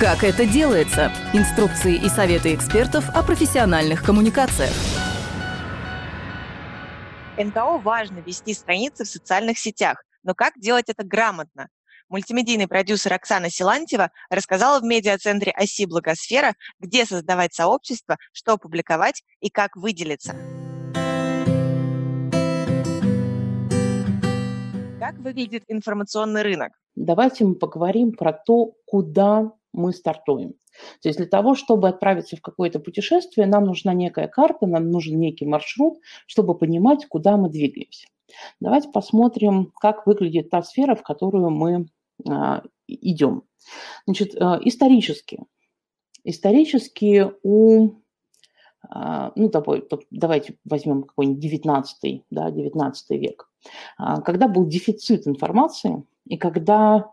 Как это делается? Инструкции и советы экспертов о профессиональных коммуникациях. НКО важно вести страницы в социальных сетях, но как делать это грамотно? Мультимедийный продюсер Оксана Силантьева рассказала в медиацентре оси «Благосфера», где создавать сообщество, что публиковать и как выделиться. Как выглядит информационный рынок? Давайте мы поговорим про то, куда мы стартуем. То есть для того, чтобы отправиться в какое-то путешествие, нам нужна некая карта, нам нужен некий маршрут, чтобы понимать, куда мы двигаемся. Давайте посмотрим, как выглядит та сфера, в которую мы а, идем. Значит, а, исторически. Исторически у а, ну, давайте возьмем какой-нибудь 19, да, 19 век, а, когда был дефицит информации, и когда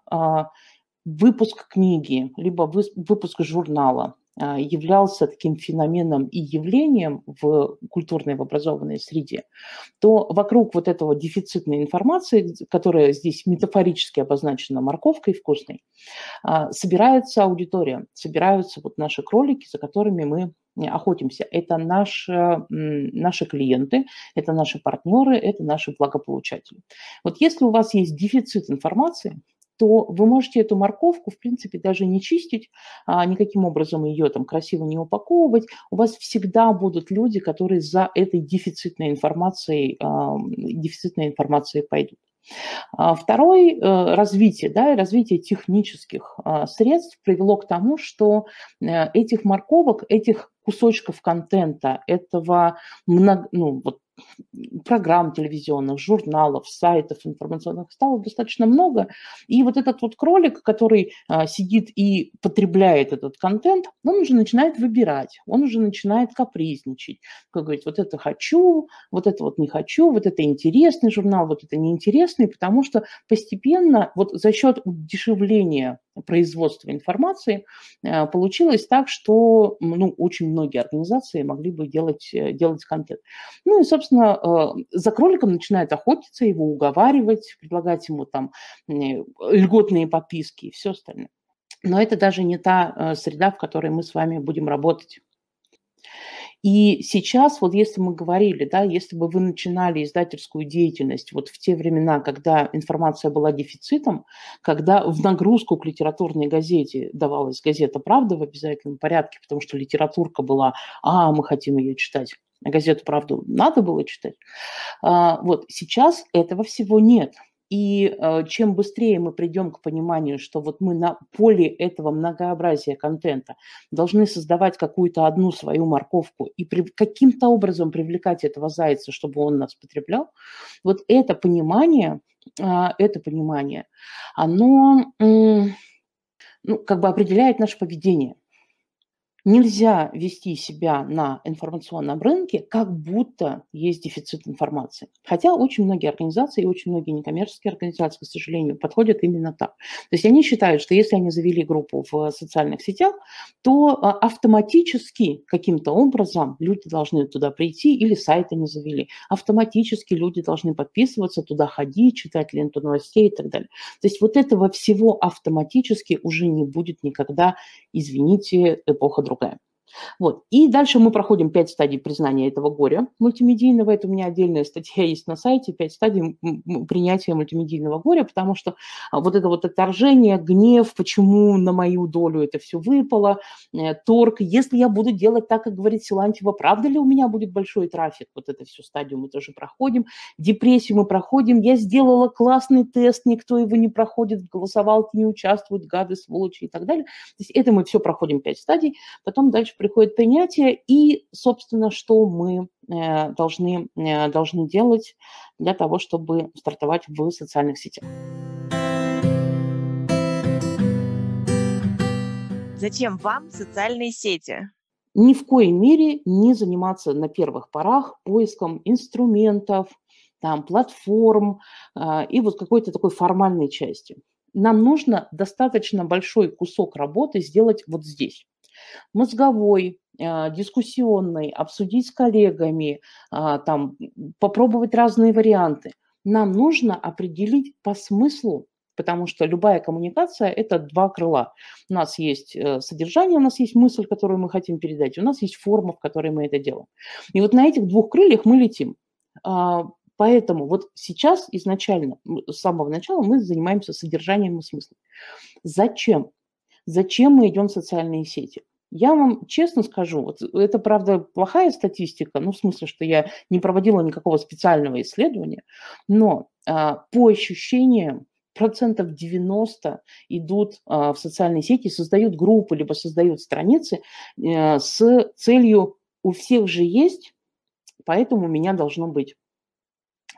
выпуск книги, либо выпуск журнала а, являлся таким феноменом и явлением в культурной, в образованной среде, то вокруг вот этого дефицитной информации, которая здесь метафорически обозначена морковкой вкусной, а, собирается аудитория, собираются вот наши кролики, за которыми мы охотимся. Это наши, наши клиенты, это наши партнеры, это наши благополучатели. Вот если у вас есть дефицит информации, то вы можете эту морковку, в принципе, даже не чистить, а, никаким образом ее там красиво не упаковывать. У вас всегда будут люди, которые за этой дефицитной информацией, а, дефицитной информацией пойдут. А, второе э, развитие, да, развитие технических средств привело к тому, что э, этих морковок, этих кусочков контента, этого много, ну, вот, программ телевизионных, журналов, сайтов информационных стало достаточно много. И вот этот вот кролик, который а, сидит и потребляет этот контент, он уже начинает выбирать, он уже начинает капризничать. Как говорить, вот это хочу, вот это вот не хочу, вот это интересный журнал, вот это неинтересный, потому что постепенно вот за счет удешевления производства информации а, получилось так, что ну, очень многие организации могли бы делать, э, делать контент. Ну и, собственно, собственно, э, за кроликом начинают охотиться, его уговаривать, предлагать ему там льготные подписки и все остальное. Но это даже не та э, среда, в которой мы с вами будем работать. И сейчас, вот если мы говорили, да, если бы вы начинали издательскую деятельность вот в те времена, когда информация была дефицитом, когда в нагрузку к литературной газете давалась газета «Правда» в обязательном порядке, потому что литературка была, а, мы хотим ее читать, газету «Правду» надо было читать. А, вот сейчас этого всего нет. И э, чем быстрее мы придем к пониманию, что вот мы на поле этого многообразия контента должны создавать какую-то одну свою морковку и каким-то образом привлекать этого зайца, чтобы он нас потреблял, вот это понимание, э, это понимание, оно ну, как бы определяет наше поведение – Нельзя вести себя на информационном рынке, как будто есть дефицит информации. Хотя очень многие организации и очень многие некоммерческие организации, к сожалению, подходят именно так. То есть они считают, что если они завели группу в социальных сетях, то а, автоматически каким-то образом люди должны туда прийти или сайт они завели. Автоматически люди должны подписываться, туда ходить, читать ленту новостей и так далее. То есть вот этого всего автоматически уже не будет никогда, извините, эпоха другая time. Вот. И дальше мы проходим пять стадий признания этого горя мультимедийного. Это у меня отдельная статья есть на сайте, пять стадий принятия мультимедийного горя, потому что а, вот это вот отторжение, гнев, почему на мою долю это все выпало, э, торг. Если я буду делать так, как говорит Силантьева, правда ли у меня будет большой трафик? Вот это всю стадию мы тоже проходим. Депрессию мы проходим. Я сделала классный тест, никто его не проходит, в не участвуют, гады, сволочи и так далее. То есть это мы все проходим пять стадий. Потом дальше приходит принятие и, собственно, что мы э, должны, э, должны делать для того, чтобы стартовать в социальных сетях. Зачем вам социальные сети? Ни в коей мере не заниматься на первых порах поиском инструментов, там, платформ э, и вот какой-то такой формальной части. Нам нужно достаточно большой кусок работы сделать вот здесь мозговой, а, дискуссионный, обсудить с коллегами, а, там, попробовать разные варианты. Нам нужно определить по смыслу, потому что любая коммуникация – это два крыла. У нас есть э, содержание, у нас есть мысль, которую мы хотим передать, у нас есть форма, в которой мы это делаем. И вот на этих двух крыльях мы летим. А, поэтому вот сейчас изначально, с самого начала мы занимаемся содержанием и смыслом. Зачем? Зачем мы идем в социальные сети? Я вам честно скажу, вот это, правда, плохая статистика, ну, в смысле, что я не проводила никакого специального исследования, но а, по ощущениям процентов 90 идут а, в социальные сети, создают группы, либо создают страницы а, с целью «у всех же есть, поэтому у меня должно быть».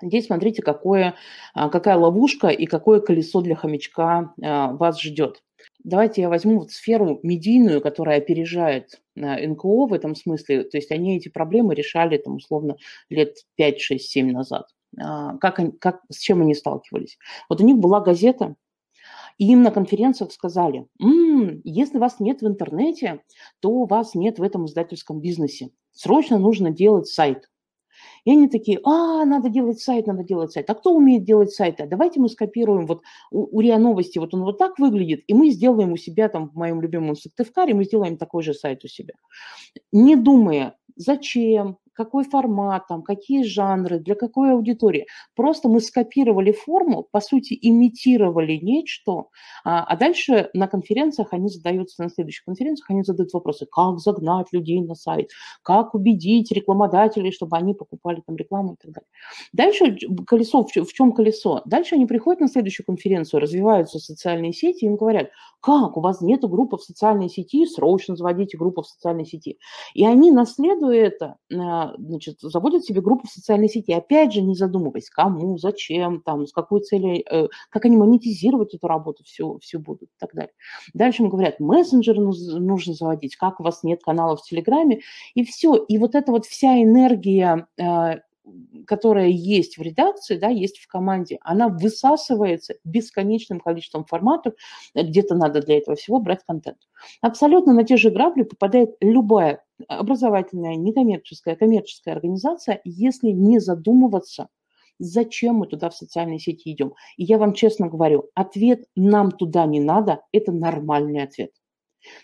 Здесь смотрите, какое, а, какая ловушка и какое колесо для хомячка а, вас ждет. Давайте я возьму вот сферу медийную, которая опережает а, НКО в этом смысле. То есть они эти проблемы решали, там, условно, лет 5, 6, 7 назад. Как, они, как, с чем они сталкивались? Вот у них была газета, и им на конференциях сказали, м-м, если вас нет в интернете, то вас нет в этом издательском бизнесе. Срочно нужно делать сайт. И они такие, а, надо делать сайт, надо делать сайт. А кто умеет делать сайты? Давайте мы скопируем вот у, у РИА Новости, вот он вот так выглядит, и мы сделаем у себя там в моем любимом Сыктывкаре, мы сделаем такой же сайт у себя. Не думая, зачем, какой формат, там, какие жанры, для какой аудитории. Просто мы скопировали форму, по сути, имитировали нечто, а, а дальше на конференциях они задаются, на следующих конференциях они задают вопросы, как загнать людей на сайт, как убедить рекламодателей, чтобы они покупали там рекламу и так далее. Дальше колесо, в чем колесо? Дальше они приходят на следующую конференцию, развиваются социальные сети, им говорят, как, у вас нету группы в социальной сети, срочно заводите группу в социальной сети. И они, наследуя это, значит, заводят себе группу в социальной сети. Опять же, не задумываясь, кому, зачем, там, с какой целью, э, как они монетизировать эту работу все, все будут и так далее. Дальше им говорят, мессенджеры нужно заводить, как у вас нет канала в Телеграме, и все. И вот эта вот вся энергия э, которая есть в редакции, да, есть в команде, она высасывается бесконечным количеством форматов, где-то надо для этого всего брать контент. Абсолютно на те же грабли попадает любая образовательная, некоммерческая, коммерческая организация, если не задумываться, зачем мы туда в социальные сети идем. И я вам честно говорю, ответ «нам туда не надо» – это нормальный ответ.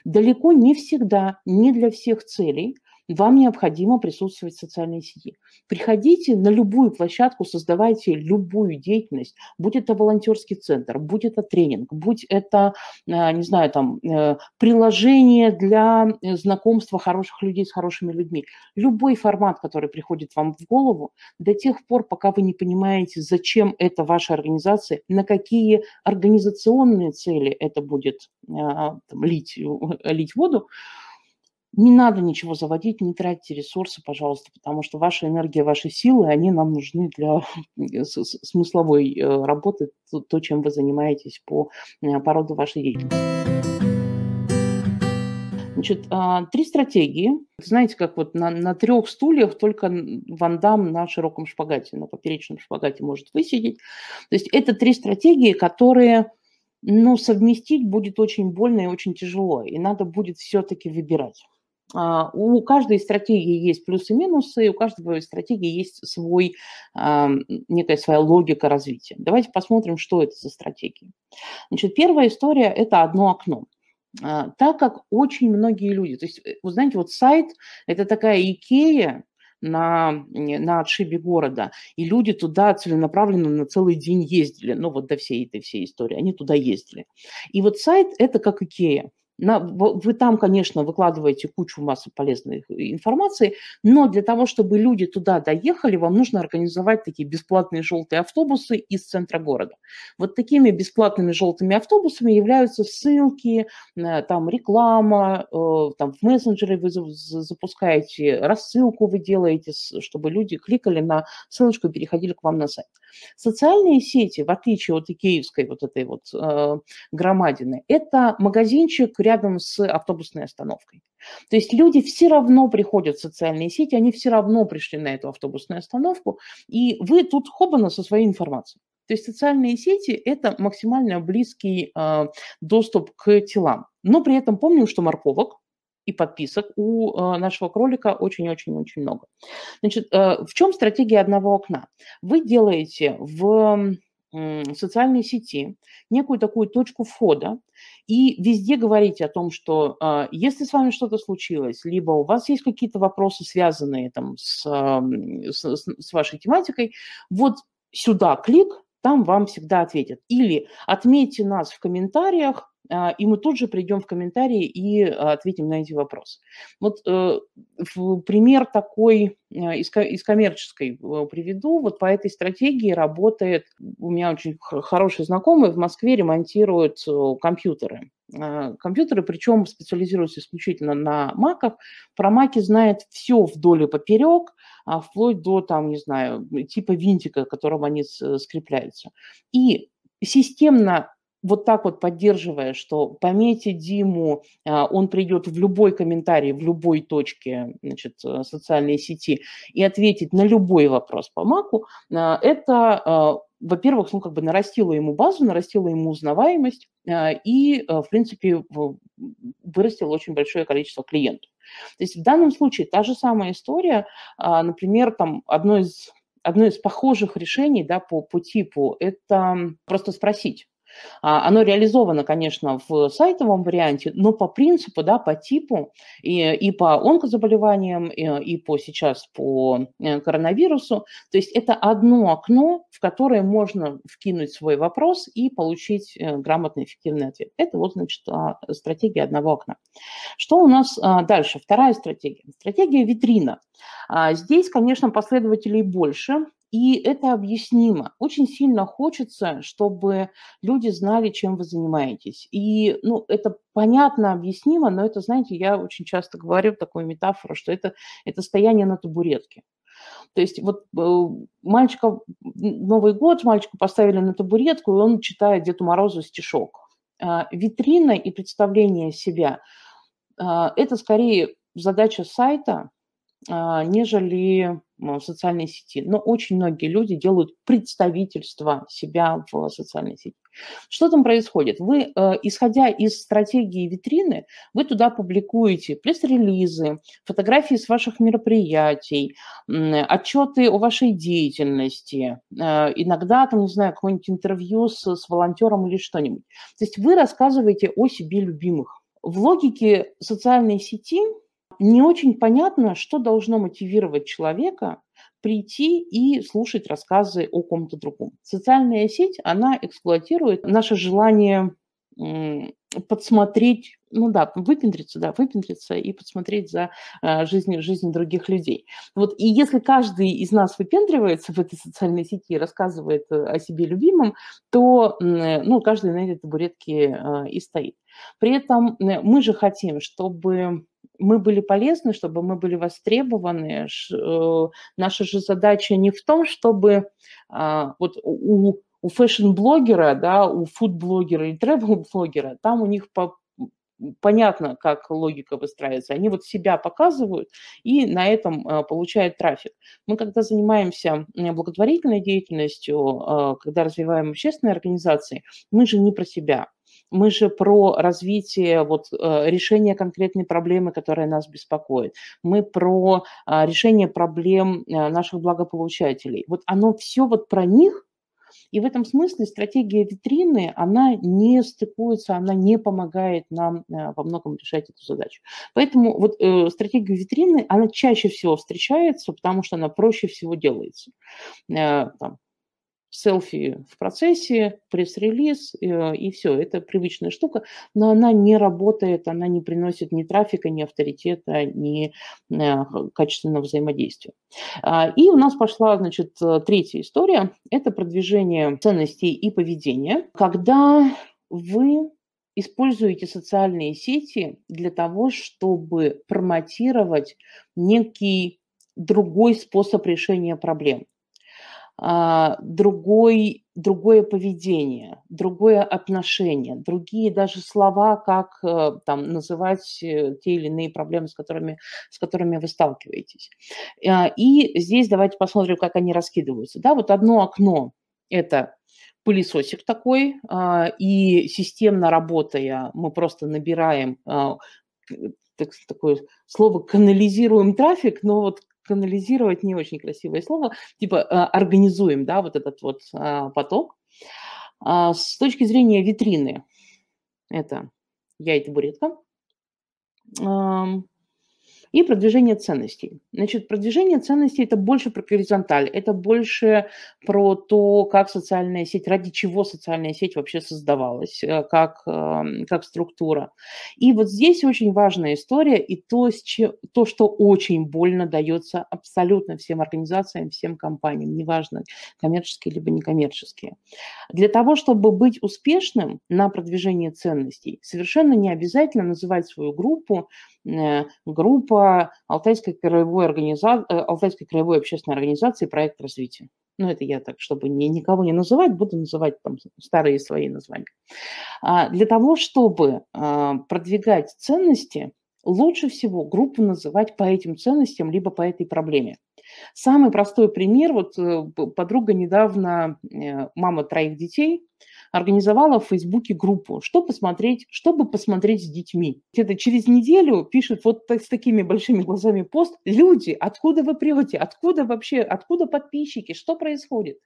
Далеко не всегда, не для всех целей вам необходимо присутствовать в социальной сети. Приходите на любую площадку, создавайте любую деятельность, будь это волонтерский центр, будь это тренинг, будь это, э, не знаю, там, э, приложение для э, знакомства хороших людей с хорошими людьми. Любой формат, который приходит вам в голову, до тех пор, пока вы не понимаете, зачем это ваша организация, на какие организационные цели это будет там, лить, лить воду, не надо ничего заводить, не тратьте ресурсы, пожалуйста, потому что ваша энергия, ваши силы, они нам нужны для смысловой э, работы, то, чем вы занимаетесь по, э, по роду вашей деятельности. Значит, а, три стратегии. Знаете, как вот на, на трех стульях только вандам на широком шпагате, на поперечном шпагате может высидеть. То есть это три стратегии, которые ну, совместить будет очень больно и очень тяжело, и надо будет все-таки выбирать. А, у каждой стратегии есть плюсы и минусы, у каждой стратегии есть свой, некая своя логика развития. Давайте посмотрим, что это за стратегии. Значит, первая история – это одно окно. А, так как очень многие люди, то есть, э, вы знаете, вот сайт – это такая Икея, на, на отшибе города, и люди туда целенаправленно на целый день ездили, ну вот до всей этой всей истории, они туда ездили. И вот сайт – это как Икея. На, вы там, конечно, выкладываете кучу массы полезной информации, но для того, чтобы люди туда доехали, вам нужно организовать такие бесплатные желтые автобусы из центра города. Вот такими бесплатными желтыми автобусами являются ссылки, э, там реклама, э, там в мессенджеры вы запускаете, рассылку вы делаете, чтобы люди кликали на ссылочку и переходили к вам на сайт. Социальные сети, в отличие от икеевской вот этой вот э, громадины, это магазинчик рядом с автобусной остановкой. То есть люди все равно приходят в социальные сети, они все равно пришли на эту автобусную остановку, и вы тут хобана со своей информацией. То есть социальные сети – это максимально близкий э, доступ к телам. Но при этом помним, что морковок и подписок у э, нашего кролика очень-очень-очень много. Значит, э, в чем стратегия одного окна? Вы делаете в социальной сети некую такую точку входа и везде говорите о том, что э, если с вами что-то случилось, либо у вас есть какие-то вопросы, связанные там с, э, с, с вашей тематикой, вот сюда клик, там вам всегда ответят. Или отметьте нас в комментариях, и мы тут же придем в комментарии и а, ответим на эти вопросы. Вот э, пример такой э, из, коммерческой э, приведу. Вот по этой стратегии работает, у меня очень хороший знакомый в Москве ремонтирует компьютеры. А, компьютеры, причем специализируются исключительно на маках. Про маки знает все вдоль и поперек, вплоть до, там, не знаю, типа винтика, которым они скрепляются. И системно вот так вот поддерживая, что пометьте Диму, а, он придет в любой комментарий, в любой точке значит, э, социальной сети и ответит на любой вопрос по Маку, а, это, а, во-первых, ну, как бы нарастило ему базу, нарастило ему узнаваемость и, в принципе, вырастило очень большое количество клиентов. То есть в данном случае та же самая история, например, там одно из одно из похожих решений да, по, по типу – это просто спросить, оно реализовано, конечно, в сайтовом варианте, но по принципу, да, по типу и, и по онкозаболеваниям, и, и по сейчас по э, коронавирусу. То есть это одно окно, в которое можно вкинуть свой вопрос и получить э, грамотный, эффективный ответ. Это вот, значит, а, стратегия одного окна. Что у нас а, дальше? Вторая стратегия. Стратегия витрина. Здесь, конечно, последователей больше, и это объяснимо. Очень сильно хочется, чтобы люди знали, чем вы занимаетесь. И ну, это понятно, объяснимо, но это, знаете, я очень часто говорю такую метафору, что это, это стояние на табуретке. То есть вот э, мальчика, Новый год, мальчика поставили на табуретку, и он читает Деду Морозу стишок. А, витрина и представление себя а, – это скорее задача сайта, нежели в социальной сети. Но очень многие люди делают представительство себя в социальной сети. Что там происходит? Вы, э, исходя из стратегии витрины, вы туда публикуете пресс-релизы, фотографии с ваших мероприятий, отчеты о вашей деятельности, э, иногда, там, не знаю, какое-нибудь интервью с, с волонтером или что-нибудь. То есть вы рассказываете о себе любимых. В логике социальной сети не очень понятно, что должно мотивировать человека прийти и слушать рассказы о ком-то другом. Социальная сеть, она эксплуатирует наше желание подсмотреть, ну да, выпендриться, да, выпендриться и подсмотреть за э, жизнью, жизнью других людей. Вот, и если каждый из нас выпендривается в этой социальной сети и рассказывает э, о себе любимом, то, э, ну, каждый на этой табуретке и стоит. При этом мы же хотим, чтобы мы были полезны, чтобы мы были востребованы. Э, наша же задача не в том, чтобы а, вот у, у фэшн-блогера, да, у фуд-блогера и тревел-блогера, там у них по, понятно, как логика выстраивается. Они вот себя показывают и на этом э, получают трафик. Мы когда занимаемся благотворительной деятельностью, э, когда развиваем общественные организации, мы же не про себя. Мы же про развитие, вот, э, решение конкретной проблемы, которая нас беспокоит. Мы про а, решение проблем э, наших благополучателей. Вот оно все вот про них, и в этом смысле стратегия витрины, она не стыкуется, она не помогает нам э, во многом решать эту задачу. Поэтому вот э, стратегия витрины, она чаще всего встречается, потому что она проще всего делается. Э, там, селфи в процессе, пресс-релиз, э, и все, это привычная штука, но она не работает, она не приносит ни трафика, ни авторитета, ни э, качественного взаимодействия. А, и у нас пошла, значит, третья история, это продвижение ценностей и поведения, когда вы используете социальные сети для того, чтобы промотировать некий другой способ решения проблем. А, другой, другое поведение, другое отношение, другие даже слова, как э, там называть э, те или иные проблемы, с которыми, с которыми вы сталкиваетесь. А, и здесь давайте посмотрим, как они раскидываются. Да, вот одно окно – это пылесосик такой, а, и системно работая, мы просто набираем так, такое слово канализируем трафик, но вот канализировать не очень красивое слово, типа а, организуем, да, вот этот вот а, поток. А, с точки зрения витрины, это я и и продвижение ценностей. Значит, продвижение ценностей – это больше про горизонталь, это больше про то, как социальная сеть, ради чего социальная сеть вообще создавалась, э, как, эм, как структура. И вот здесь очень важная история и то, то, что очень больно дается абсолютно всем организациям, всем компаниям, неважно, коммерческие либо некоммерческие. Для того, чтобы быть успешным на продвижении ценностей, совершенно не обязательно называть свою группу группа Алтайской краевой, организа... Э, Алтайской краевой общественной организации «Проект развития». Ну, это я так, чтобы ни, никого не называть, буду называть там старые свои названия. А для того, чтобы а, продвигать ценности, лучше всего группу называть по этим ценностям, либо по этой проблеме. Самый простой пример, вот э, подруга недавно, мама троих детей, организовала в Фейсбуке группу, что посмотреть, чтобы посмотреть с детьми. Где-то через неделю пишет вот так, с такими большими глазами пост, люди, откуда вы прете, откуда вообще, откуда подписчики, что происходит?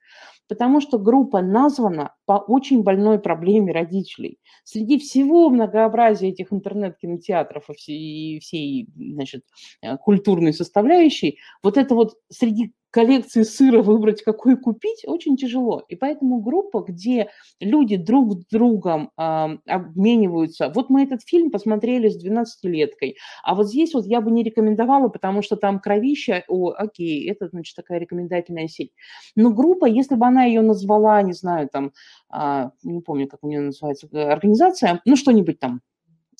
Потому что группа названа по очень больной проблеме родителей. Среди всего многообразия этих интернет-кинотеатров и всей, всей значит, э, культурной составляющей, вот это вот среди коллекции сыра выбрать, какой купить, очень тяжело. И поэтому группа, где люди друг с другом э, обмениваются. Вот мы этот фильм посмотрели с 12-леткой, а вот здесь вот я бы не рекомендовала, потому что там кровища, о, окей, это, значит, такая рекомендательная сеть. Но группа, если бы она ее назвала, не знаю, там, э, не помню, как у нее называется, э, организация, ну, что-нибудь там,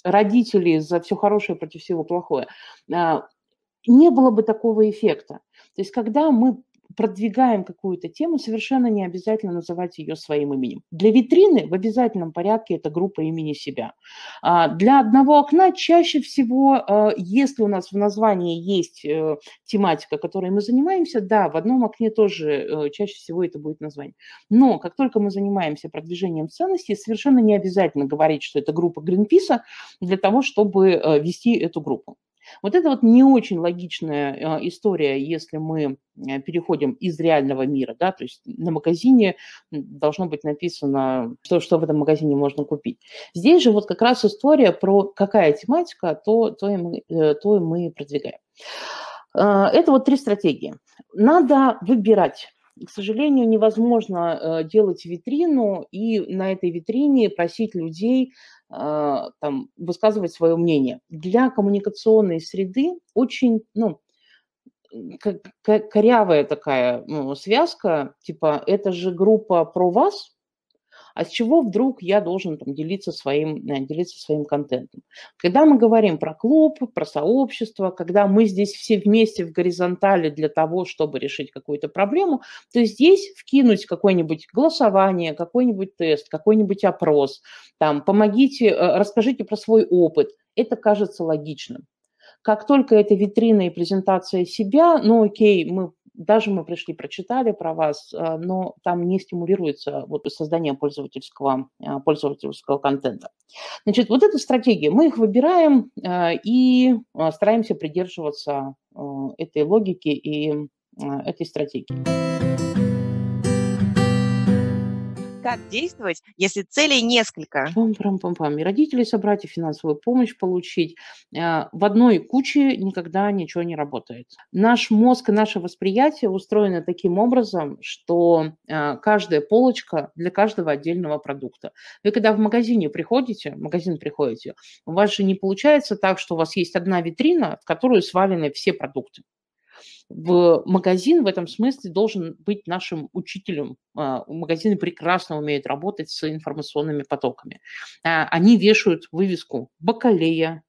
родители за все хорошее против всего плохое, а, не было бы такого эффекта. То есть когда мы продвигаем какую-то тему, совершенно не обязательно называть ее своим именем. Для витрины в обязательном порядке это группа имени себя. А, для одного окна чаще всего, а, если у нас в названии есть э, тематика, которой мы занимаемся, да, в одном окне тоже э, чаще всего это будет название. Но как только мы занимаемся продвижением ценностей, совершенно не обязательно говорить, что это группа Гринписа для того, чтобы э, вести эту группу. Вот это вот не очень логичная э, история, если мы э, переходим из реального мира, да, то есть на магазине должно быть написано, что, что в этом магазине можно купить. Здесь же вот как раз история про какая тематика, то, то, и, мы, э, то и мы продвигаем. Это вот три стратегии. Надо выбирать к сожалению, невозможно делать витрину и на этой витрине просить людей а, там, высказывать свое мнение. Для коммуникационной среды очень, ну, корявая такая ну, связка, типа, это же группа про вас, а с чего вдруг я должен там, делиться, своим, э, делиться своим контентом. Когда мы говорим про клуб, про сообщество, когда мы здесь все вместе в горизонтали для того, чтобы решить какую-то проблему, то здесь вкинуть какое-нибудь голосование, какой-нибудь тест, какой-нибудь опрос, там, помогите, э, расскажите про свой опыт, это кажется логичным. Как только это витрина и презентация себя, ну окей, мы даже мы пришли, прочитали про вас, э, но там не стимулируется вот создание пользовательского, э, пользовательского контента. Значит, вот эта стратегия, мы их выбираем э, и стараемся придерживаться этой логики и этой стратегии. Как действовать, если целей несколько? Пам-пам-пам-пам. И родителей собрать, и финансовую помощь получить. А, в одной куче никогда ничего не работает. Наш мозг и наше восприятие устроено таким образом, что а, каждая полочка для каждого отдельного продукта. Вы когда в магазине приходите, в магазин приходите, у вас же не получается так, что у вас есть одна витрина, в которую свалены все продукты в магазин в этом смысле должен быть нашим учителем. А, магазины прекрасно умеют работать с информационными потоками. А, они вешают вывеску «Бакалея»,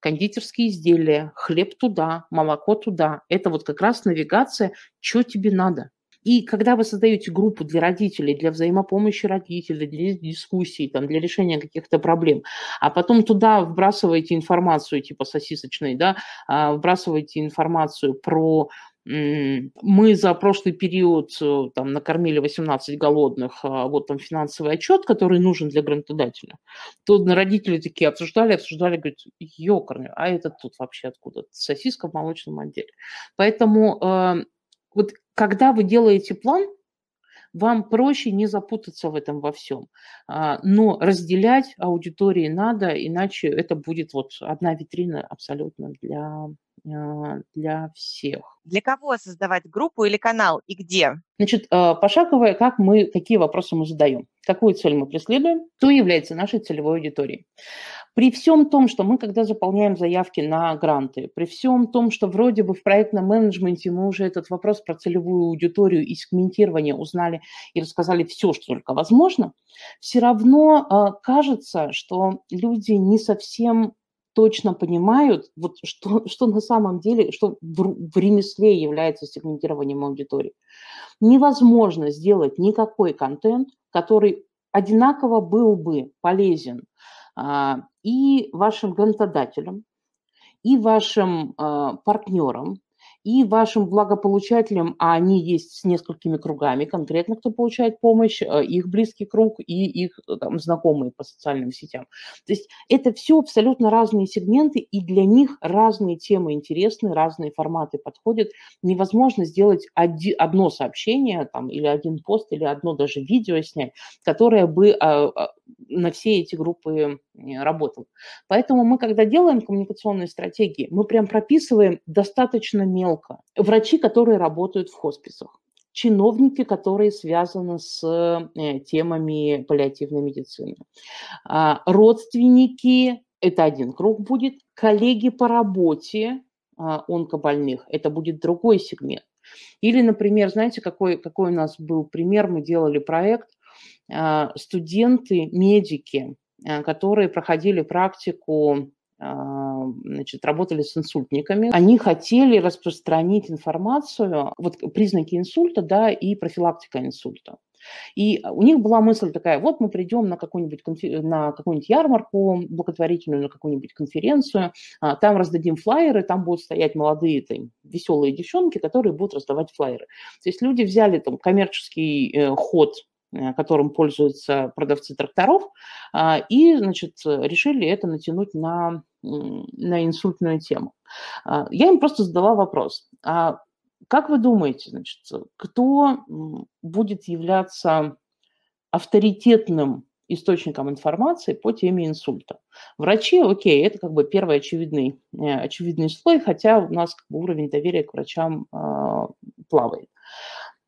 кондитерские изделия, хлеб туда, молоко туда. Это вот как раз навигация, что тебе надо. И когда вы создаете группу для родителей, для взаимопомощи родителей, для дискуссий, там, для решения каких-то проблем, а потом туда вбрасываете информацию типа сосисочной, да, а, вбрасываете информацию про мы за прошлый период э, там, накормили 18 голодных, а вот там финансовый отчет, который нужен для грантодателя, то родители такие обсуждали, обсуждали, говорят, ёкарный, а это тут вообще откуда? Сосиска в молочном отделе. Поэтому э, вот когда вы делаете план, вам проще не запутаться в этом во всем. А, но разделять аудитории надо, иначе это будет вот одна витрина абсолютно для, для всех. Для кого создавать группу или канал и где? Значит, а, пошагово, как мы, какие вопросы мы задаем, какую цель мы преследуем, кто является нашей целевой аудиторией. При всем том, что мы, когда заполняем заявки на гранты, при всем том, что вроде бы в проектном менеджменте мы уже этот вопрос про целевую аудиторию и сегментирование узнали и рассказали все, что только возможно, все равно э, кажется, что люди не совсем точно понимают, вот что, что на самом деле, что в, в ремесле является сегментированием аудитории. Невозможно сделать никакой контент, который одинаково был бы полезен а, и вашим грантодателям, и вашим а, партнерам, и вашим благополучателям, а они есть с несколькими кругами, конкретно кто получает помощь, э, их близкий круг и их э, там, знакомые по социальным сетям. То есть это все абсолютно разные сегменты, и для них разные темы интересны, разные форматы подходят. Невозможно сделать оди, одно сообщение там, или один пост, или одно даже видео снять, которое бы а, на все эти группы работало. Поэтому мы, когда делаем коммуникационные стратегии, мы прям прописываем достаточно мелко. Врачи, которые работают в хосписах, чиновники, которые связаны с э, темами паллиативной медицины, а, родственники, это один круг будет, коллеги по работе а, онкобольных, это будет другой сегмент. Или, например, знаете, какой, какой у нас был пример, мы делали проект, а, студенты, медики, которые проходили практику а, значит, работали с инсультниками. Они хотели распространить информацию, вот признаки инсульта, да, и профилактика инсульта. И у них была мысль такая, вот мы придем на какую-нибудь, конфер... на какую-нибудь ярмарку благотворительную, на какую-нибудь конференцию, а, там раздадим флайеры, там будут стоять молодые там, веселые девчонки, которые будут раздавать флайеры. То есть люди взяли там коммерческий э, ход Э, которым пользуются продавцы тракторов, а, и, значит, решили это натянуть на, на инсультную тему. А, я им просто задала вопрос. А как вы думаете, значит, кто будет являться авторитетным источником информации по теме инсульта. Врачи, окей, это как бы первый очевидный, э, очевидный слой, хотя у нас как бы уровень доверия к врачам э, плавает.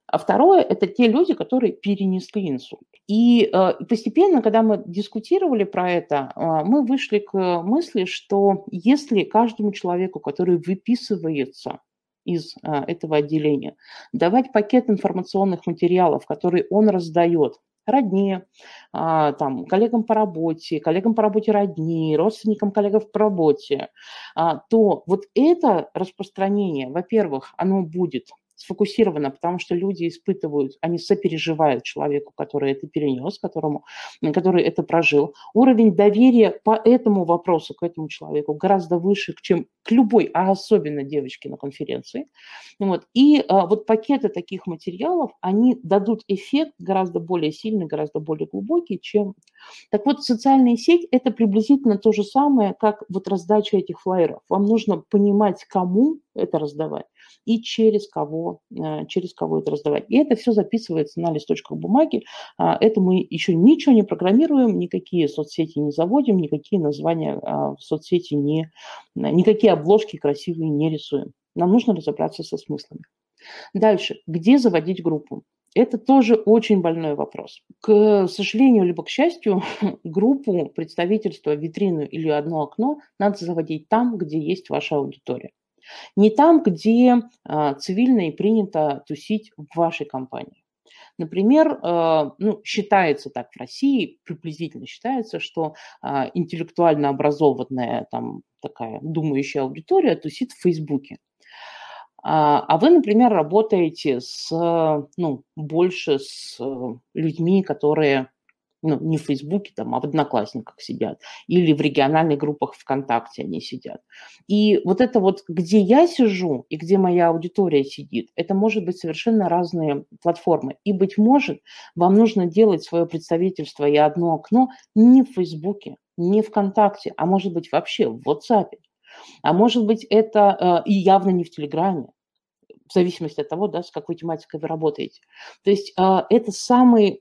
А второе – это те люди, которые перенесли инсульт. И э, постепенно, когда мы дискутировали про это, э, мы вышли к мысли, что если каждому человеку, который выписывается из э, этого отделения, давать пакет информационных материалов, которые он раздает родне, там, коллегам по работе, коллегам по работе родни, родственникам коллегов по работе, то вот это распространение, во-первых, оно будет сфокусировано, потому что люди испытывают, они сопереживают человеку, который это перенес, которому, который это прожил. Уровень доверия по этому вопросу, к этому человеку гораздо выше, чем к любой, а особенно девочке на конференции. Вот. И а, вот пакеты таких материалов, они дадут эффект гораздо более сильный, гораздо более глубокий, чем... Так вот, социальная сеть – это приблизительно то же самое, как вот раздача этих флайеров. Вам нужно понимать, кому это раздавать и через кого, э, через кого это раздавать. И это все записывается на листочках бумаги. А, это мы еще ничего не программируем, никакие соцсети не заводим, никакие названия а, в соцсети не, никакие обложки красивые не рисуем. Нам нужно разобраться со смыслами. Дальше. Где заводить группу? Это тоже очень больной вопрос. К сожалению, либо к счастью, группу, представительство, витрину или одно окно надо заводить там, где есть ваша аудитория. Не там, где а, цивильно и принято тусить в вашей компании. Например, а, ну, считается так в России, приблизительно считается, что а, интеллектуально образованная, там, такая думающая аудитория тусит в Фейсбуке. А вы, например, работаете с, ну, больше с э, людьми, которые ну, не в Фейсбуке, там, а в Одноклассниках сидят, или в региональных группах ВКонтакте они сидят. И вот это вот, где я сижу и где моя аудитория сидит, это может быть совершенно разные платформы. И, быть может, вам нужно делать свое представительство и одно окно не в Фейсбуке, не ВКонтакте, а может быть вообще в WhatsApp. А может быть это э, и явно не в Телеграме в зависимости от того, да, с какой тематикой вы работаете. То есть это самый...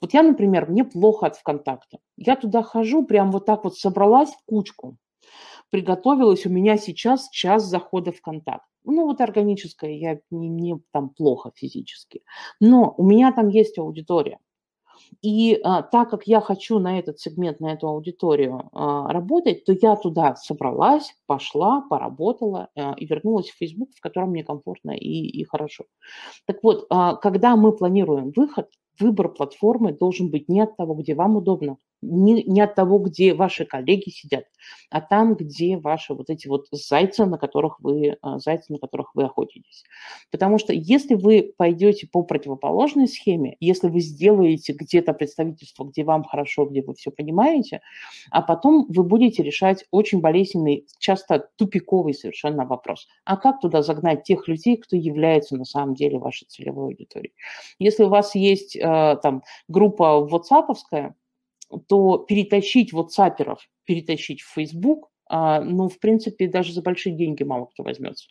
Вот я, например, мне плохо от ВКонтакта. Я туда хожу, прям вот так вот собралась в кучку, приготовилась, у меня сейчас час захода в контакт. Ну, вот органическое, я не, не там плохо физически. Но у меня там есть аудитория. И а, так как я хочу на этот сегмент, на эту аудиторию а, работать, то я туда собралась, пошла, поработала а, и вернулась в Facebook, в котором мне комфортно и, и хорошо. Так вот, а, когда мы планируем выход, выбор платформы должен быть не от того, где вам удобно, не, не от того, где ваши коллеги сидят, а там, где ваши вот эти вот зайцы, на которых вы, а, зайцы, на которых вы охотитесь. Потому что если вы пойдете по противоположной схеме, если вы сделаете где-то представительство, где вам хорошо, где вы все понимаете, а потом вы будете решать очень болезненный, часто тупиковый совершенно вопрос. А как туда загнать тех людей, кто является на самом деле вашей целевой аудиторией? Если у вас есть там группа WhatsApp, то перетащить WhatsApp, перетащить в Facebook, а, ну, в принципе, даже за большие деньги мало кто возьмется.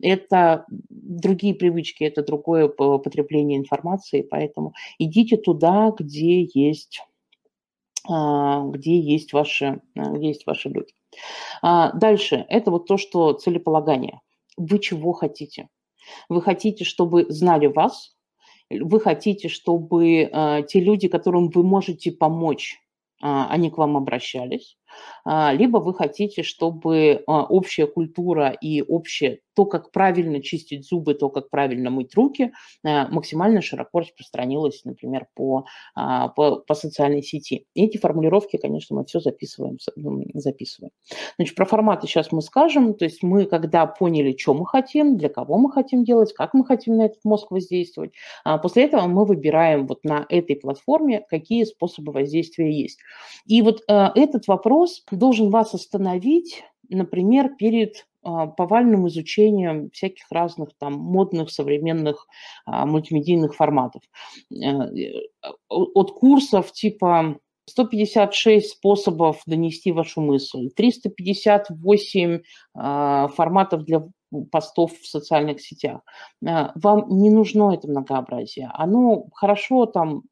Это другие привычки, это другое потребление информации, поэтому идите туда, где есть, а, где есть ваши, а, где есть ваши люди. Дальше, это вот то, что целеполагание. Вы чего хотите? Вы хотите, чтобы знали вас, вы хотите, чтобы э, те люди, которым вы можете помочь, э, они к вам обращались, а, либо вы хотите, чтобы а, общая культура и общее то, как правильно чистить зубы, то, как правильно мыть руки, а, максимально широко распространилось, например, по, по, по социальной сети. И эти формулировки, конечно, мы все записываем, записываем. Значит, про форматы сейчас мы скажем. То есть мы, когда поняли, что мы хотим, для кого мы хотим делать, как мы хотим на этот мозг воздействовать, после этого мы выбираем вот на этой платформе, какие способы воздействия есть. И вот этот вопрос вопрос должен вас остановить, например, перед а, повальным изучением всяких разных там модных современных а, мультимедийных форматов. Э, от курсов типа 156 способов донести вашу мысль, 358 а, форматов для постов в социальных сетях. Вам не нужно это многообразие. Оно хорошо там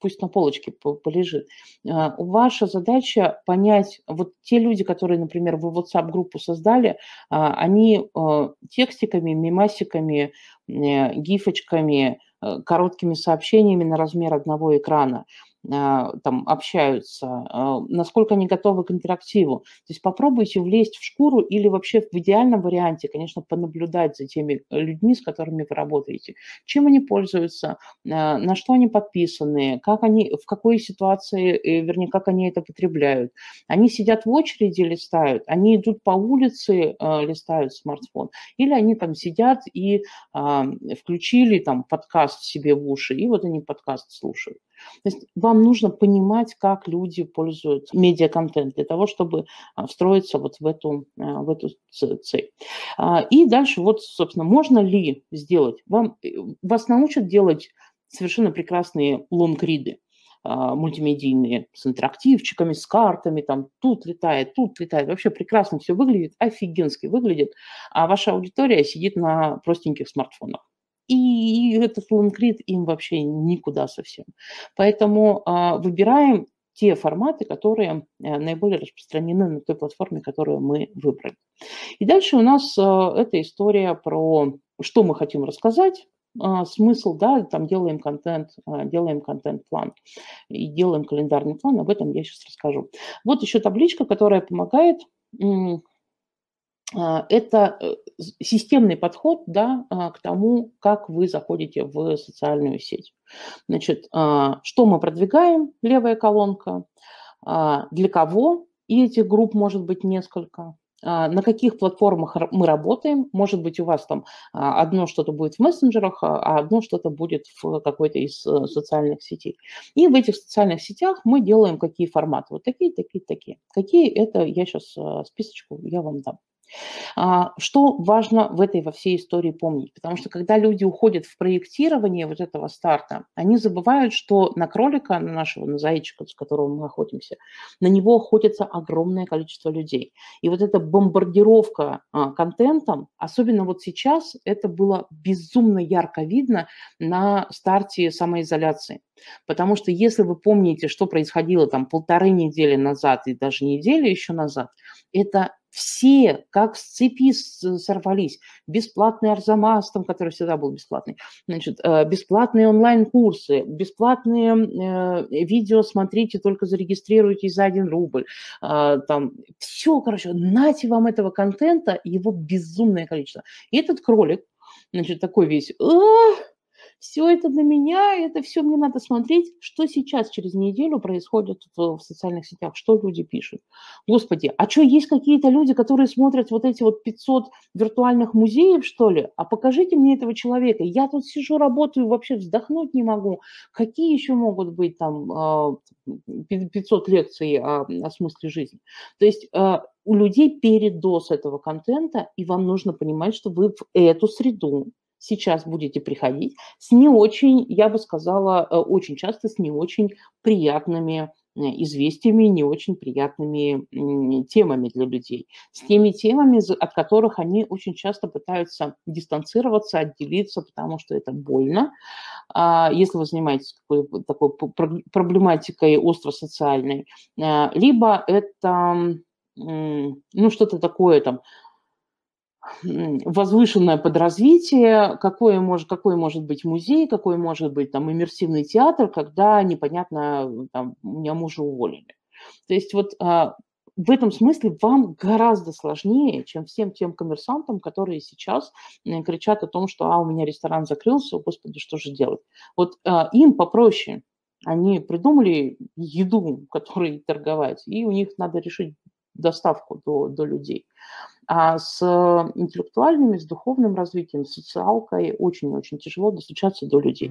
пусть на полочке полежит. А, ваша задача понять, вот те люди, которые, например, вы WhatsApp-группу создали, а, они а, текстиками, мемасиками, э, гифочками, э, короткими сообщениями на размер одного экрана – там общаются, а, насколько они готовы к интерактиву. То есть попробуйте влезть в шкуру или вообще в идеальном варианте, конечно, понаблюдать за теми людьми, с которыми вы работаете. Чем они пользуются, а, на что они подписаны, как они, в какой ситуации, э, вернее, как они это потребляют. Они сидят в очереди, листают, они идут по улице, листают смартфон, или они там сидят и включили там подкаст себе в уши, и вот они подкаст слушают. То есть вам нужно понимать, как люди пользуются медиаконтент для того, чтобы а, встроиться вот в эту, а, в эту цель. А, и дальше вот, собственно, можно ли сделать? Вам, э, вас научат делать совершенно прекрасные лонгриды мультимедийные с интерактивчиками, с картами, там тут летает, тут летает. Вообще прекрасно все выглядит, офигенски выглядит, а ваша аудитория сидит на простеньких смартфонах. И этот лонгрид им вообще никуда совсем. Поэтому а, выбираем те форматы, которые а, наиболее распространены на той платформе, которую мы выбрали. И дальше у нас а, эта история про что мы хотим рассказать, а, смысл, да, там делаем контент, а, делаем контент-план и делаем календарный план, об этом я сейчас расскажу. Вот еще табличка, которая помогает это э, системный подход да, а, к тому, как вы заходите в социальную сеть. Значит, а, что мы продвигаем, левая колонка, для кого, и этих групп может быть несколько, на каких платформах мы работаем. Может быть, у вас там одно что-то будет в мессенджерах, а одно что-то будет в какой-то из э, социальных сетей. И в этих социальных сетях мы делаем какие форматы. Вот такие, такие, такие. Какие это, я сейчас списочку я вам дам. А, что важно в этой во всей истории помнить? Потому что когда люди уходят в проектирование вот этого старта, они забывают, что на кролика, на нашего, на зайчика, с которого мы охотимся, на него охотится огромное количество людей. И вот эта бомбардировка а, контентом, особенно вот сейчас, это было безумно ярко видно на старте самоизоляции. Потому что если вы помните, что происходило там полторы недели назад и даже неделю еще назад, это все как с цепи сорвались. Бесплатный Арзамас, там, который всегда был бесплатный, значит, э, бесплатные онлайн-курсы, бесплатные э, видео смотрите, только зарегистрируйтесь за один рубль. Э, там все, короче, нате вам этого контента, его безумное количество. И этот кролик, значит, такой весь, все это на меня, это все мне надо смотреть, что сейчас через неделю происходит в, в социальных сетях, что люди пишут. Господи, а что, есть какие-то люди, которые смотрят вот эти вот 500 виртуальных музеев, что ли? А покажите мне этого человека. Я тут сижу, работаю, вообще вздохнуть не могу. Какие еще могут быть там 500 а, лекций о, о смысле жизни? То есть а, у людей передоз этого контента, и вам нужно понимать, что вы в эту среду сейчас будете приходить с не очень, я бы сказала, э, очень часто с не очень приятными э, известиями, не очень приятными темами для людей. С теми темами, от которых они очень часто пытаются дистанцироваться, отделиться, потому что это больно. А если вы занимаетесь такой, такой проблематикой остро-социальной, э, либо это ну, что-то такое там, возвышенное подразвитие, какой может, какой может быть музей, какой может быть там иммерсивный театр, когда непонятно, там, у меня мужа уволили. То есть вот а, в этом смысле вам гораздо сложнее, чем всем тем коммерсантам, которые сейчас кричат о том, что а, у меня ресторан закрылся, господи, что же делать. Вот а, им попроще. Они придумали еду, которой торговать, и у них надо решить доставку до, до людей. А с интеллектуальными, с духовным развитием, с социалкой очень-очень тяжело достучаться до людей.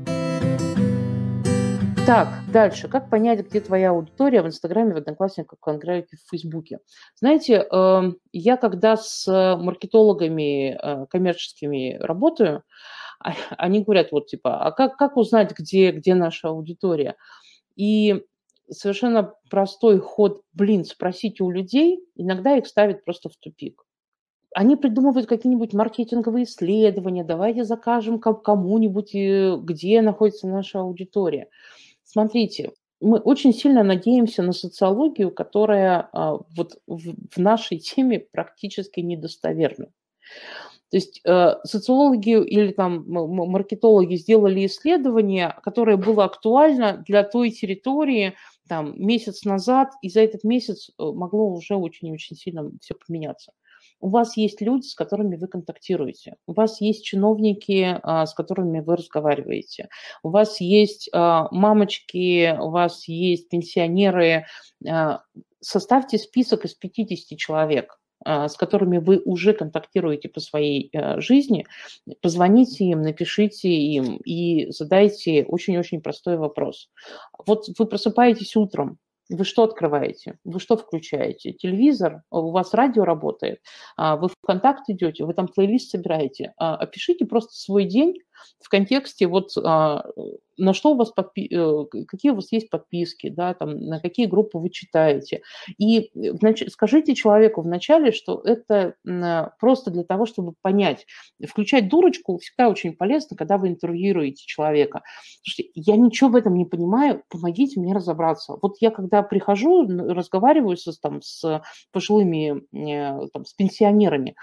Так, дальше. Как понять, где твоя аудитория в Инстаграме, в Одноклассниках, в Конгрессе, в Фейсбуке? Знаете, эм, я когда с маркетологами э, коммерческими работаю, а, они говорят вот типа, а как, как узнать, где, где наша аудитория? И совершенно простой ход, блин, спросите у людей, иногда их ставит просто в тупик. Они придумывают какие-нибудь маркетинговые исследования, давайте закажем кому-нибудь, э, где находится наша аудитория. Смотрите, мы очень сильно надеемся на социологию, которая а, вот в, нашей теме практически недостоверна. То есть э, социологи или там маркетологи сделали исследование, которое было актуально для той территории там месяц назад, и за этот месяц э, могло уже очень-очень сильно все поменяться. У вас есть люди, с которыми вы контактируете. У вас есть чиновники, а, с которыми вы разговариваете. У вас есть а, мамочки, у вас есть пенсионеры. А, составьте список из 50 человек с которыми вы уже контактируете по своей жизни, позвоните им, напишите им и задайте очень-очень простой вопрос. Вот вы просыпаетесь утром, вы что открываете? Вы что включаете? Телевизор? У вас радио работает? А, вы в контакт идете? Вы там плейлист собираете? А, опишите просто свой день в контексте вот а, на что у вас подпи- э, какие у вас есть подписки, да, там, на какие группы вы читаете. И внач- скажите человеку вначале, что это просто для того, чтобы понять. Включать дурочку всегда очень полезно, когда вы интервьюируете человека. Слушайте, я ничего в этом не понимаю, помогите мне разобраться. Вот я когда прихожу, разговариваю с, там, с пожилыми, э, там, с пенсионерами,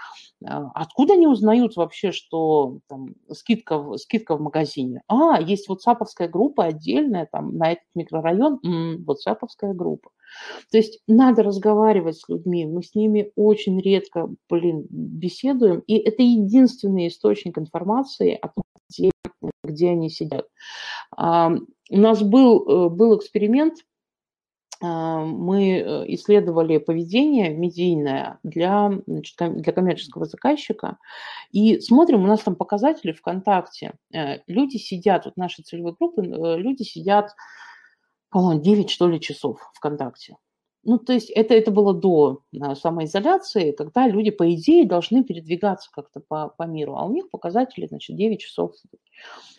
откуда они узнают вообще, что там, скидка скидка в магазине. А, есть WhatsApp группа отдельная там на этот микрорайон, м-м, WhatsApp группа. То есть надо разговаривать с людьми, мы с ними очень редко, блин, беседуем, и это единственный источник информации о том, где, где они сидят. А, у нас был, э, был эксперимент, мы э, исследовали поведение медийное для, значит, для коммерческого заказчика и смотрим, у нас там показатели ВКонтакте. Э, люди сидят, вот нашей целевой группы, э, люди сидят, по-моему, 9, что ли, часов ВКонтакте. ну, то есть это, это было до а, самоизоляции, когда люди, по идее, должны передвигаться как-то по, по миру, а у них показатели, значит, 9 часов.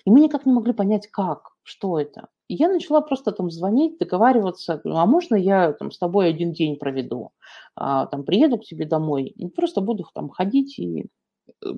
И мы никак не могли понять, как, что это. И я начала просто там звонить, договариваться, а можно я там с тобой один день проведу, а, там приеду к тебе домой, и просто буду там ходить и э,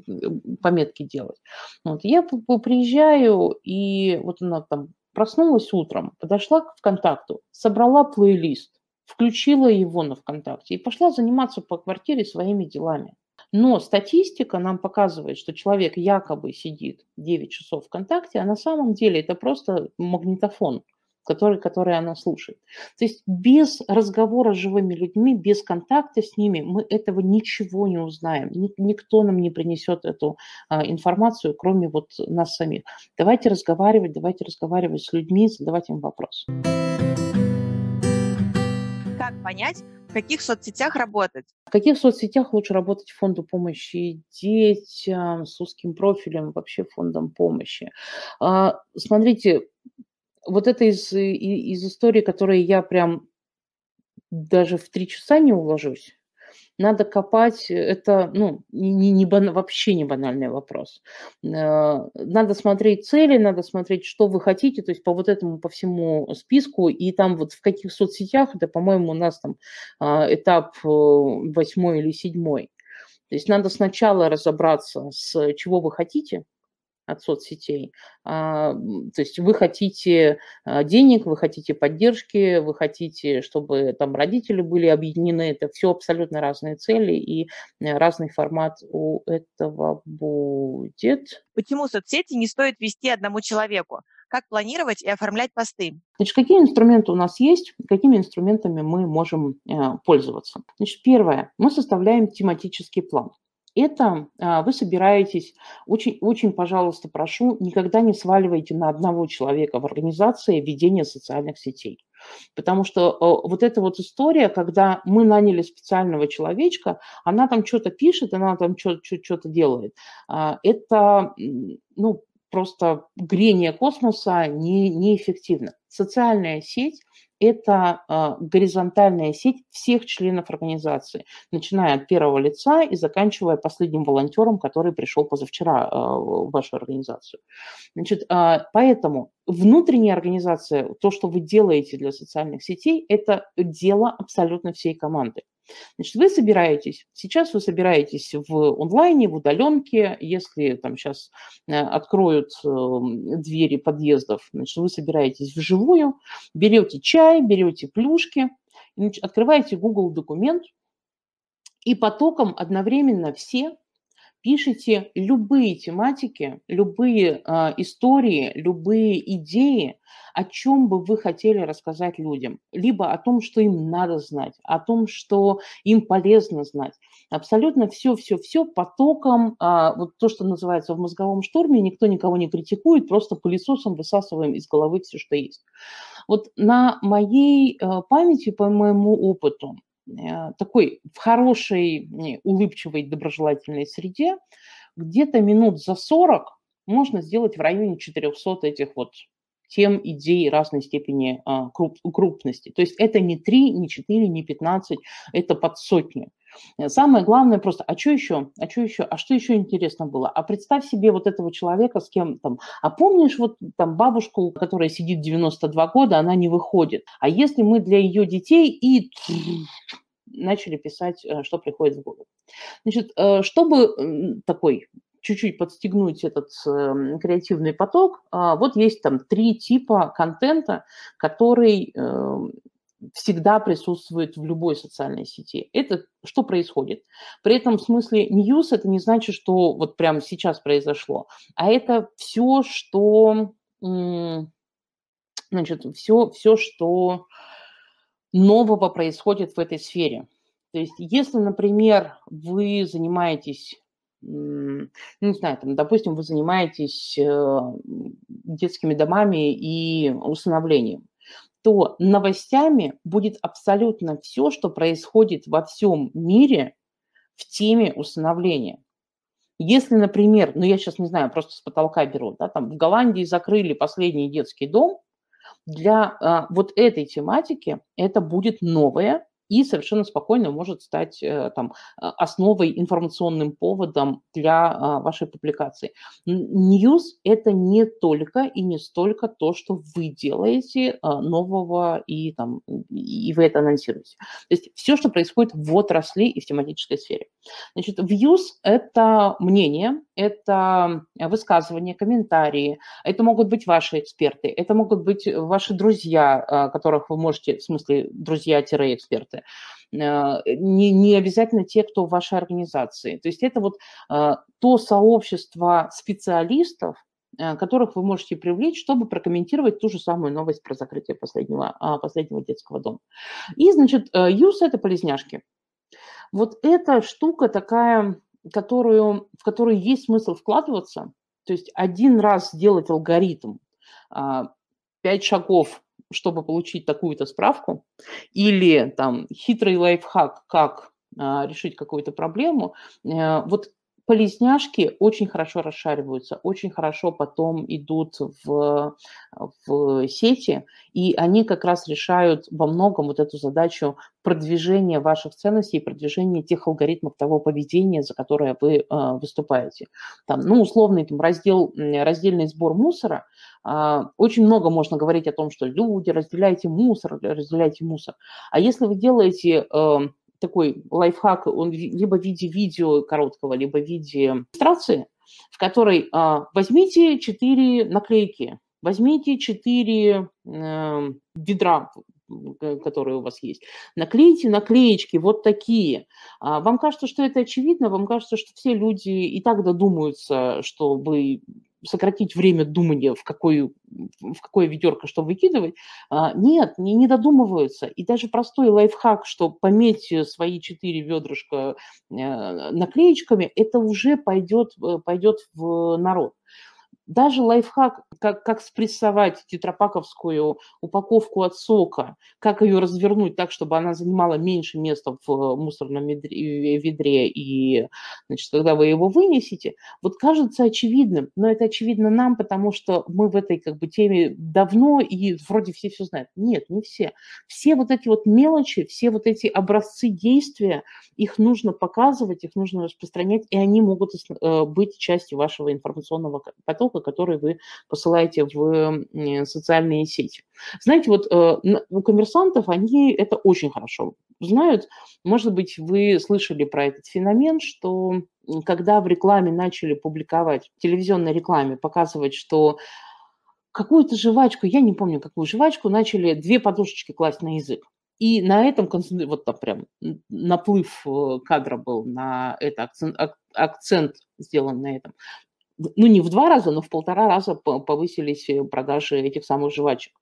пометки делать. Вот. Я приезжаю, и вот она там проснулась утром, подошла к ВКонтакту, собрала плейлист, включила его на ВКонтакте и пошла заниматься по квартире своими делами. Но статистика нам показывает, что человек якобы сидит 9 часов ВКонтакте, а на самом деле это просто магнитофон, который, который она слушает. То есть без разговора с живыми людьми, без контакта с ними мы этого ничего не узнаем. Никто нам не принесет эту а, информацию, кроме вот нас самих. Давайте разговаривать, давайте разговаривать с людьми, задавать им вопросы понять, в каких соцсетях работать. В каких соцсетях лучше работать фонду помощи детям, с узким профилем, вообще фондом помощи? А, смотрите, вот это из, из истории, которые я прям даже в три часа не уложусь надо копать, э, это ну, не, не вообще не банальный вопрос. Э, надо смотреть цели, надо смотреть, что вы хотите, то есть по вот этому, по всему списку, и там вот в каких соцсетях, это, по-моему, у нас там а, этап э, восьмой или седьмой. То есть надо сначала разобраться, с чего вы хотите, от соцсетей. А, то есть вы хотите а, денег, вы хотите поддержки, вы хотите, чтобы там родители были объединены. Это все абсолютно разные цели и э, разный формат у этого будет. Почему соцсети не стоит вести одному человеку? Как планировать и оформлять посты? Значит, какие инструменты у нас есть, какими инструментами мы можем э, пользоваться? Значит, первое, мы составляем тематический план это а, вы собираетесь, очень, очень, пожалуйста, прошу, никогда не сваливайте на одного человека в организации ведение социальных сетей. Потому что вот эта вот история, когда мы наняли специального человечка, она там что-то пишет, она там что-то делает, а, это, ну, просто грение космоса не, неэффективно. Социальная сеть это а, горизонтальная сеть всех членов организации, начиная от первого лица и заканчивая последним волонтером, который пришел позавчера а, в вашу организацию. Значит, а, поэтому внутренняя организация, то, что вы делаете для социальных сетей, это дело абсолютно всей команды. Значит, вы собираетесь, сейчас вы собираетесь в онлайне, в удаленке, если там сейчас э, откроют эм, двери подъездов, значит, вы собираетесь вживую, берете чай, берете плюшки, открываете Google документ, и потоком одновременно все пишите любые тематики, любые э, истории, любые идеи, о чем бы вы хотели рассказать людям. Либо о том, что им надо знать, о том, что им полезно знать. Абсолютно все-все-все потоком, э, вот то, что называется в мозговом штурме, никто никого не критикует, просто пылесосом высасываем из головы все, что есть. Вот на моей э, памяти, по моему опыту, такой в хорошей, улыбчивой, доброжелательной среде, где-то минут за 40 можно сделать в районе 400 этих вот тем, идей разной степени а, круп, крупности. То есть это не 3, не 4, не 15, это под сотни. Самое главное просто, а что еще? А что еще? А что еще интересно было? А представь себе вот этого человека с кем там, а помнишь вот там бабушку, которая сидит 92 года, она не выходит. А если мы для ее детей и начали писать, э, что приходит в голову. Значит, э, чтобы такой чуть-чуть подстегнуть этот э, креативный поток, э, вот есть там три типа контента, который э, всегда присутствует в любой социальной сети. Это что происходит? При этом в смысле news это не значит, что вот прямо сейчас произошло, а это все, что значит, все, все, что нового происходит в этой сфере. То есть, если, например, вы занимаетесь ну, не знаю, там, допустим, вы занимаетесь э, детскими домами и усыновлением, то новостями будет абсолютно все, что происходит во всем мире в теме усыновления. Если, например, ну я сейчас не знаю, просто с потолка беру, да, там в Голландии закрыли последний детский дом, для а, вот этой тематики это будет новая и совершенно спокойно может стать э, там, основой, информационным поводом для а, вашей публикации. News – это не только и не столько то, что вы делаете нового и, там, и вы это анонсируете. То есть все, что происходит в отрасли и в тематической сфере. Значит, views – это мнение, это высказывания, комментарии, это могут быть ваши эксперты, это могут быть ваши друзья, которых вы можете, в смысле друзья-эксперты, а, не, не обязательно те, кто в вашей организации. То есть это вот а, то сообщество специалистов, которых вы можете привлечь, чтобы прокомментировать ту же самую новость про закрытие последнего, последнего детского дома. И, значит, use – это полезняшки. Вот эта штука такая, которую, в которую есть смысл вкладываться, то есть один раз сделать алгоритм, а, пять шагов, чтобы получить такую-то справку, или там хитрый лайфхак, как а, решить какую-то проблему, э, вот полезняшки очень хорошо расшариваются, очень хорошо потом идут в, в сети, и они как раз решают во многом вот эту задачу продвижения ваших ценностей, продвижения тех алгоритмов того поведения, за которое вы э, выступаете. Там, ну, условный там, раздел, раздельный сбор мусора, э, очень много можно говорить о том, что люди, разделяйте мусор, разделяйте мусор. А если вы делаете э, такой лайфхак, он либо в виде видео короткого, либо в виде иллюстрации, в которой а, возьмите четыре наклейки, возьмите четыре э, ведра, которые у вас есть, наклейте наклеечки вот такие. А, вам кажется, что это очевидно, вам кажется, что все люди и так додумаются, что вы сократить время думания, в, какой, в какое ведерко что выкидывать. А, нет, не, не додумываются. И даже простой лайфхак, что пометьте свои четыре ведрышка э, наклеечками, это уже пойдет, э, пойдет в народ. Даже лайфхак, как, как спрессовать тетрапаковскую упаковку от сока, как ее развернуть так, чтобы она занимала меньше места в мусорном ведре, ведре и, значит, когда вы его вынесете, вот кажется очевидным, но это очевидно нам, потому что мы в этой как бы теме давно и вроде все все знают. Нет, не все. Все вот эти вот мелочи, все вот эти образцы действия, их нужно показывать, их нужно распространять, и они могут э, быть частью вашего информационного потока, ссылка, которую вы посылаете в социальные сети. Знаете, вот э, у коммерсантов они это очень хорошо знают. Может быть, вы слышали про этот феномен, что когда в рекламе начали публиковать, в телевизионной рекламе показывать, что какую-то жвачку, я не помню, какую жвачку, начали две подушечки класть на язык. И на этом вот там прям наплыв э, кадра был на это, акцент, акцент сделан на этом ну не в два раза, но в полтора раза повысились э, продажи этих самых жвачек.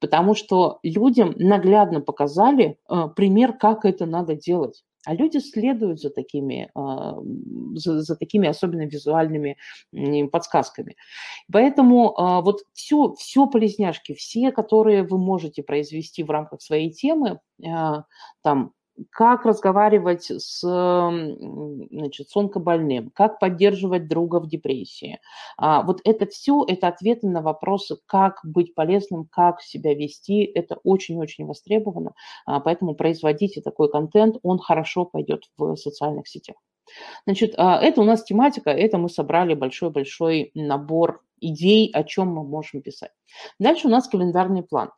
Потому что людям наглядно показали э, пример, как это надо делать. А люди следуют за такими, э, за, за такими особенно визуальными подсказками. Поэтому э, вот все, все полезняшки, все, которые вы можете произвести в рамках своей темы, э, там как разговаривать с, значит, с онкобольным, как поддерживать друга в депрессии. А, вот это все, это ответы на вопросы, как быть полезным, как себя вести, это очень-очень востребовано, а, поэтому производите такой контент, он хорошо пойдет в социальных сетях. Значит, а, это у нас тематика, это мы собрали большой-большой набор идей, о чем мы можем писать. Дальше у нас календарный план.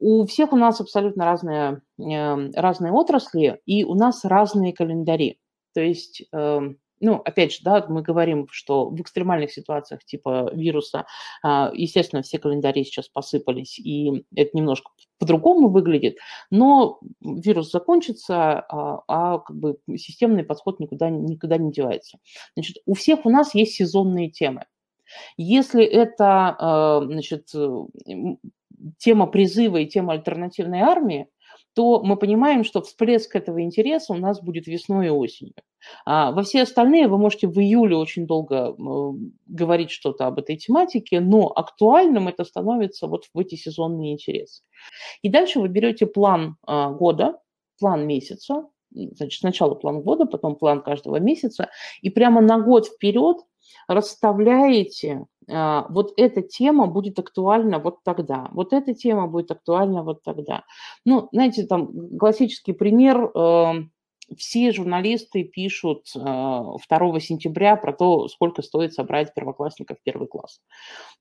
У всех у нас абсолютно разные, эм, разные отрасли, и у нас разные календари. То есть, эм, ну, опять же, да, мы говорим, что в экстремальных ситуациях типа вируса, а, естественно, все календари сейчас посыпались, и это немножко по-другому выглядит, но вирус закончится, а, а как бы системный подход никуда, никуда не девается. Значит, у всех у нас есть сезонные темы. Если это э, значит, тема призыва и тема альтернативной армии, то мы понимаем, что всплеск этого интереса у нас будет весной и осенью. А во все остальные вы можете в июле очень долго говорить что-то об этой тематике, но актуальным это становится вот в эти сезонные интересы. И дальше вы берете план э, года, план месяца, значит, сначала план года, потом план каждого месяца, и прямо на год вперед расставляете а, вот эта тема будет актуальна вот тогда, вот эта тема будет актуальна вот тогда. Ну, знаете, там классический пример эм, все журналисты пишут 2 э, сентября про то, сколько стоит собрать первоклассников в первый класс.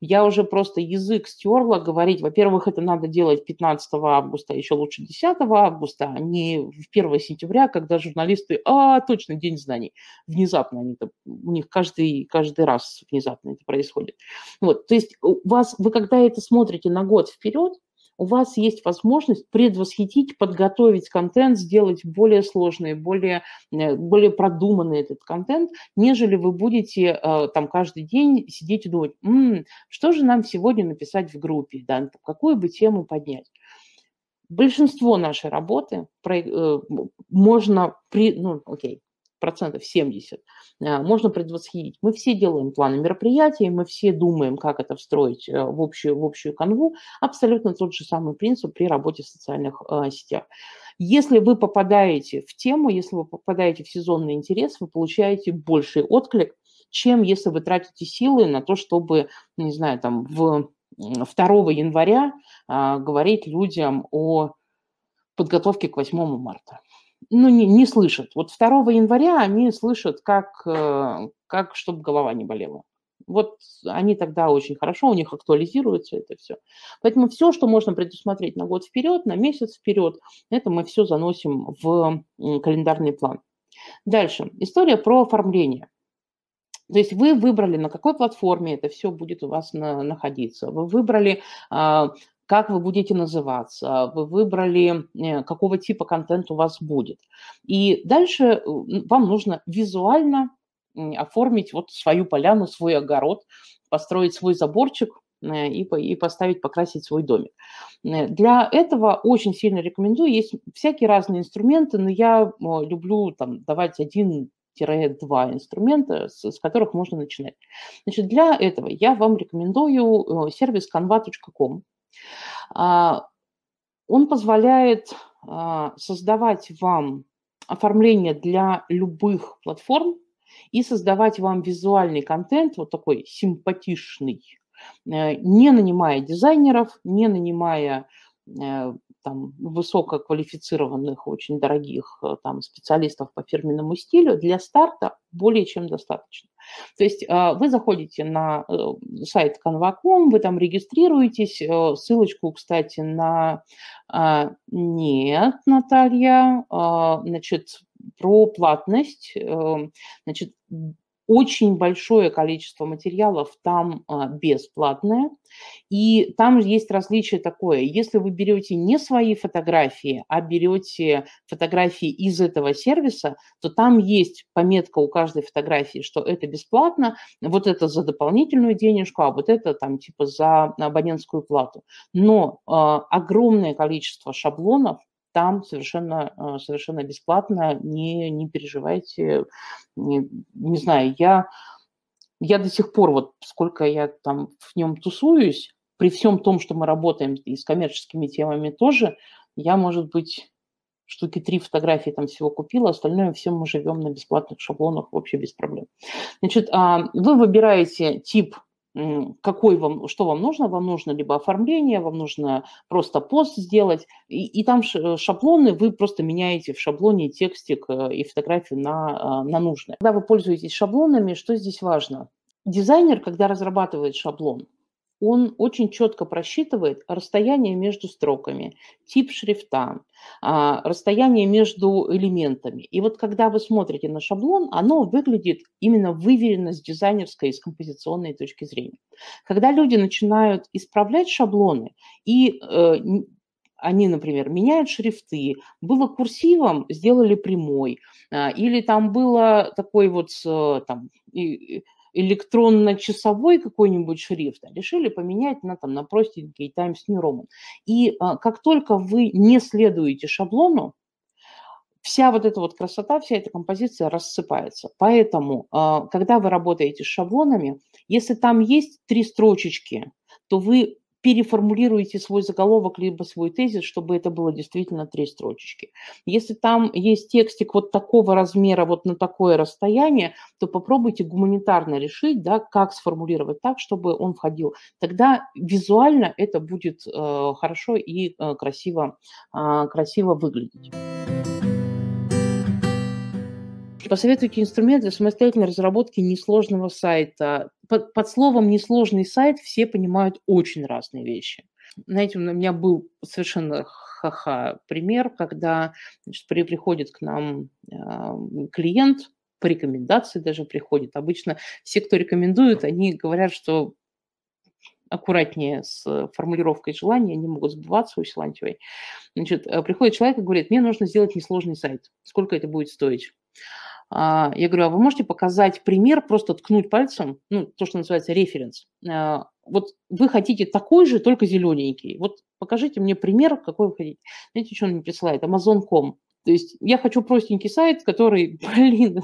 Я уже просто язык стерла говорить, во-первых, это надо делать 15 августа, а еще лучше 10 августа, а не в 1 сентября, когда журналисты, а, точно, день знаний. Внезапно они у них каждый, каждый раз внезапно это происходит. Вот, то есть у вас, вы когда это смотрите на год вперед, у вас есть возможность предвосхитить, подготовить контент, сделать более сложный, более, э, более продуманный этот контент, нежели вы будете э, там каждый день сидеть и думать, М, что же нам сегодня написать в группе, да, какую бы тему поднять. Большинство нашей работы э, можно при, ну, окей, процентов 70 а, можно предвосхитить. Мы все делаем планы мероприятий, мы все думаем, как это встроить э, в общую, в общую канву. Абсолютно тот же самый принцип при работе в социальных э, сетях. Если вы попадаете в тему, если вы попадаете в сезонный интерес, вы получаете больший отклик, чем если вы тратите силы на то, чтобы, не знаю, там в 2 января а, говорить людям о подготовке к 8 марта ну, не, не слышат. Вот 2 января они слышат, как, э, как чтобы голова не болела. Вот они тогда очень хорошо, у них актуализируется это все. Поэтому все, что можно предусмотреть на год вперед, на месяц вперед, это мы все заносим в календарный план. Дальше. История про оформление. То есть вы выбрали, на какой платформе это все будет у вас на, находиться. Вы выбрали, а, как вы будете называться, вы выбрали, э, какого типа контент у вас будет. И дальше э, вам нужно визуально оформить вот свою поляну, свой огород, построить свой заборчик, э, и, поставить, покрасить свой домик. Для этого очень сильно рекомендую. Есть всякие разные инструменты, но я люблю там, давать один два инструмента, с которых можно начинать. Значит, для этого я вам рекомендую сервис canva.com. А, он позволяет а, создавать вам оформление для любых платформ и создавать вам визуальный контент, вот такой симпатичный, э, не нанимая дизайнеров, не нанимая э, там, высококвалифицированных, очень дорогих э, там, специалистов по фирменному стилю, для старта более чем достаточно. То есть а, вы заходите на э, сайт Canva.com, вы там регистрируетесь, э, ссылочку, кстати, на... А, нет, Наталья, а, значит, про платность, значит, очень большое количество материалов там а, бесплатное, и там есть различие такое. Если вы берете не свои фотографии, а берете фотографии из этого сервиса, то там есть пометка у каждой фотографии, что это бесплатно, вот это за дополнительную денежку, а вот это там типа за абонентскую плату. Но э, огромное количество шаблонов там совершенно, э, совершенно бесплатно, не, не переживайте. Не, не знаю, я, я до сих пор, вот сколько я там в нем тусуюсь, при всем том, что мы работаем и с коммерческими темами тоже, я, может быть, штуки три фотографии там всего купила, остальное всем мы живем на бесплатных шаблонах вообще без проблем. Значит, а, вы выбираете тип какой вам, что вам нужно. Вам нужно либо оформление, вам нужно просто пост сделать, и, и там шаблоны, вы просто меняете в шаблоне текстик э, и фотографию на, а, на нужное. Когда вы пользуетесь шаблонами, что здесь важно? Дизайнер, когда разрабатывает шаблон, он очень четко просчитывает расстояние между строками, тип шрифта, а, расстояние между элементами. И вот когда вы смотрите на шаблон, оно выглядит именно выверенно с дизайнерской и с композиционной точки зрения. Когда люди начинают исправлять шаблоны и э, они, например, меняют шрифты, было курсивом, сделали прямой, а, или там было такой вот э, там, электронно-часовой какой-нибудь шрифт, а решили поменять на, там, на простенький Times New Roman. И а, как только вы не следуете шаблону, вся вот эта вот красота, вся эта композиция рассыпается. Поэтому, а, когда вы работаете с шаблонами, если там есть три строчечки, то вы переформулируете свой заголовок либо свой тезис, чтобы это было действительно три строчечки. Если там есть текстик вот такого размера, вот на такое расстояние, то попробуйте гуманитарно решить, да, как сформулировать так, чтобы он входил. Тогда визуально это будет э, хорошо и э, красиво, э, красиво выглядеть. Посоветуйте инструмент для самостоятельной разработки несложного сайта. Под, под словом «несложный сайт» все понимают очень разные вещи. Знаете, у меня был совершенно ха-ха пример, когда значит, при, приходит к нам э, клиент, по рекомендации даже приходит. Обычно все, кто рекомендует, они говорят, что аккуратнее с формулировкой желания, они могут сбываться у Силантьевой. Значит, э, приходит человек и говорит, мне нужно сделать несложный сайт. Сколько это будет стоить? А, я говорю, а вы можете показать пример, просто ткнуть пальцем, ну, то, что называется референс. А, вот вы хотите такой же, только зелененький. Вот покажите мне пример, какой вы хотите. Знаете, что он мне присылает? Amazon.com. То есть я хочу простенький сайт, который, блин,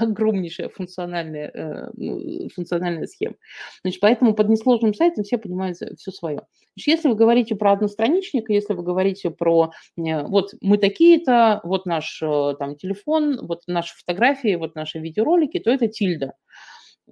огромнейшая функциональная, э, ну, функциональная схема. Значит, поэтому под несложным сайтом все понимают все свое. Значит, если вы говорите про одностраничник, если вы говорите про э, вот мы такие-то, вот наш э, там телефон, вот наши фотографии, вот наши видеоролики, то это тильда.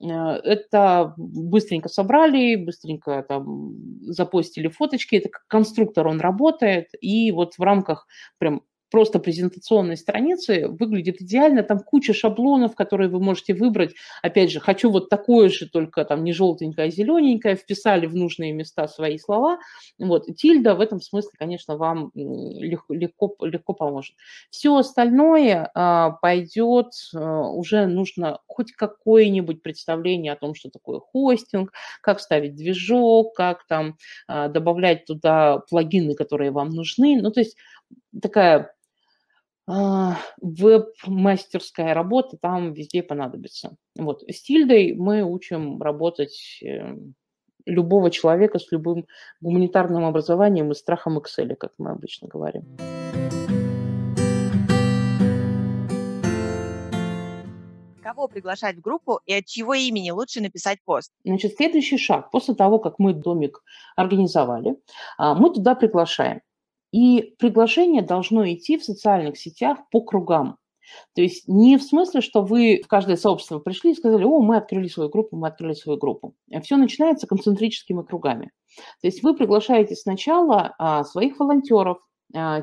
Это быстренько собрали, быстренько там запостили фоточки, это конструктор он работает, и вот в рамках прям просто презентационной страницы выглядит идеально. Там куча шаблонов, которые вы можете выбрать. Опять же, хочу вот такое же, только там не желтенькое, а зелененькое. Вписали в нужные места свои слова. Вот. Тильда в этом смысле, конечно, вам легко, легко, легко поможет. Все остальное а, пойдет, а, уже нужно хоть какое-нибудь представление о том, что такое хостинг, как ставить движок, как там а, добавлять туда плагины, которые вам нужны. Ну, то есть такая веб-мастерская работа там везде понадобится. Вот. С тильдой мы учим работать эм, любого человека с любым гуманитарным образованием и страхом Excel, как мы обычно говорим. Кого приглашать в группу и от чьего имени лучше написать пост? Значит, следующий шаг. После того, как мы домик организовали, а, мы туда приглашаем. И приглашение должно идти в социальных сетях по кругам. То есть не в смысле, что вы в каждое сообщество пришли и сказали, о, мы открыли свою группу, мы открыли свою группу. Все начинается концентрическими кругами. То есть вы приглашаете сначала а, своих волонтеров, а,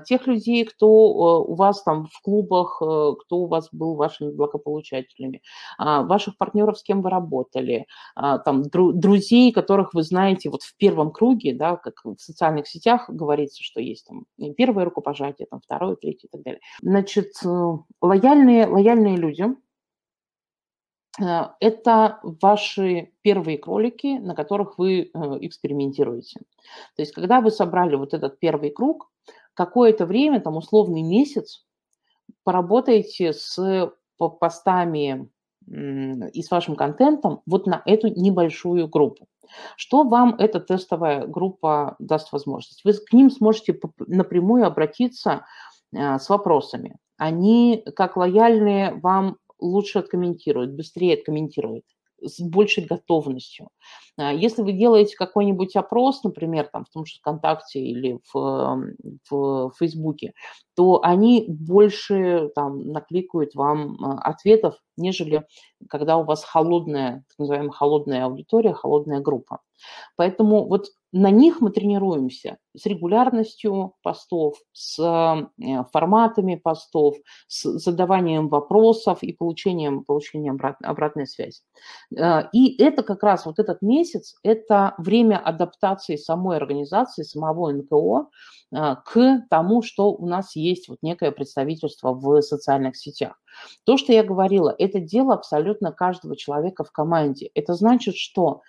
тех людей, кто э, у вас там в клубах, э, кто у вас был вашими благополучателями, а, ваших партнеров, с кем вы работали, а, там друзей, которых вы знаете вот в первом круге, да, как в социальных сетях говорится, что есть там первое рукопожатие, там второе, третье и так далее. Значит, э, лояльные, лояльные люди, это ваши первые кролики, на которых вы экспериментируете. То есть, когда вы собрали вот этот первый круг, какое-то время, там условный месяц, поработайте с постами и с вашим контентом вот на эту небольшую группу. Что вам эта тестовая группа даст возможность? Вы к ним сможете напрямую обратиться а, с вопросами. Они, как лояльные, вам лучше откомментируют, быстрее откомментируют с большей готовностью. А, если вы делаете какой-нибудь опрос, например, там, в том же ВКонтакте или в, в Фейсбуке, то они больше там, накликают вам а, ответов, нежели когда у вас холодная, так называемая холодная аудитория, холодная группа. Поэтому вот на них мы тренируемся с регулярностью постов, с э, форматами постов, с задаванием вопросов и получением, получением обратной связи. Э, и это как раз вот этот месяц, это время адаптации самой организации, самого НКО э, к тому, что у нас есть вот некое представительство в социальных сетях. То, что я говорила, это дело абсолютно каждого человека в команде. Это значит, что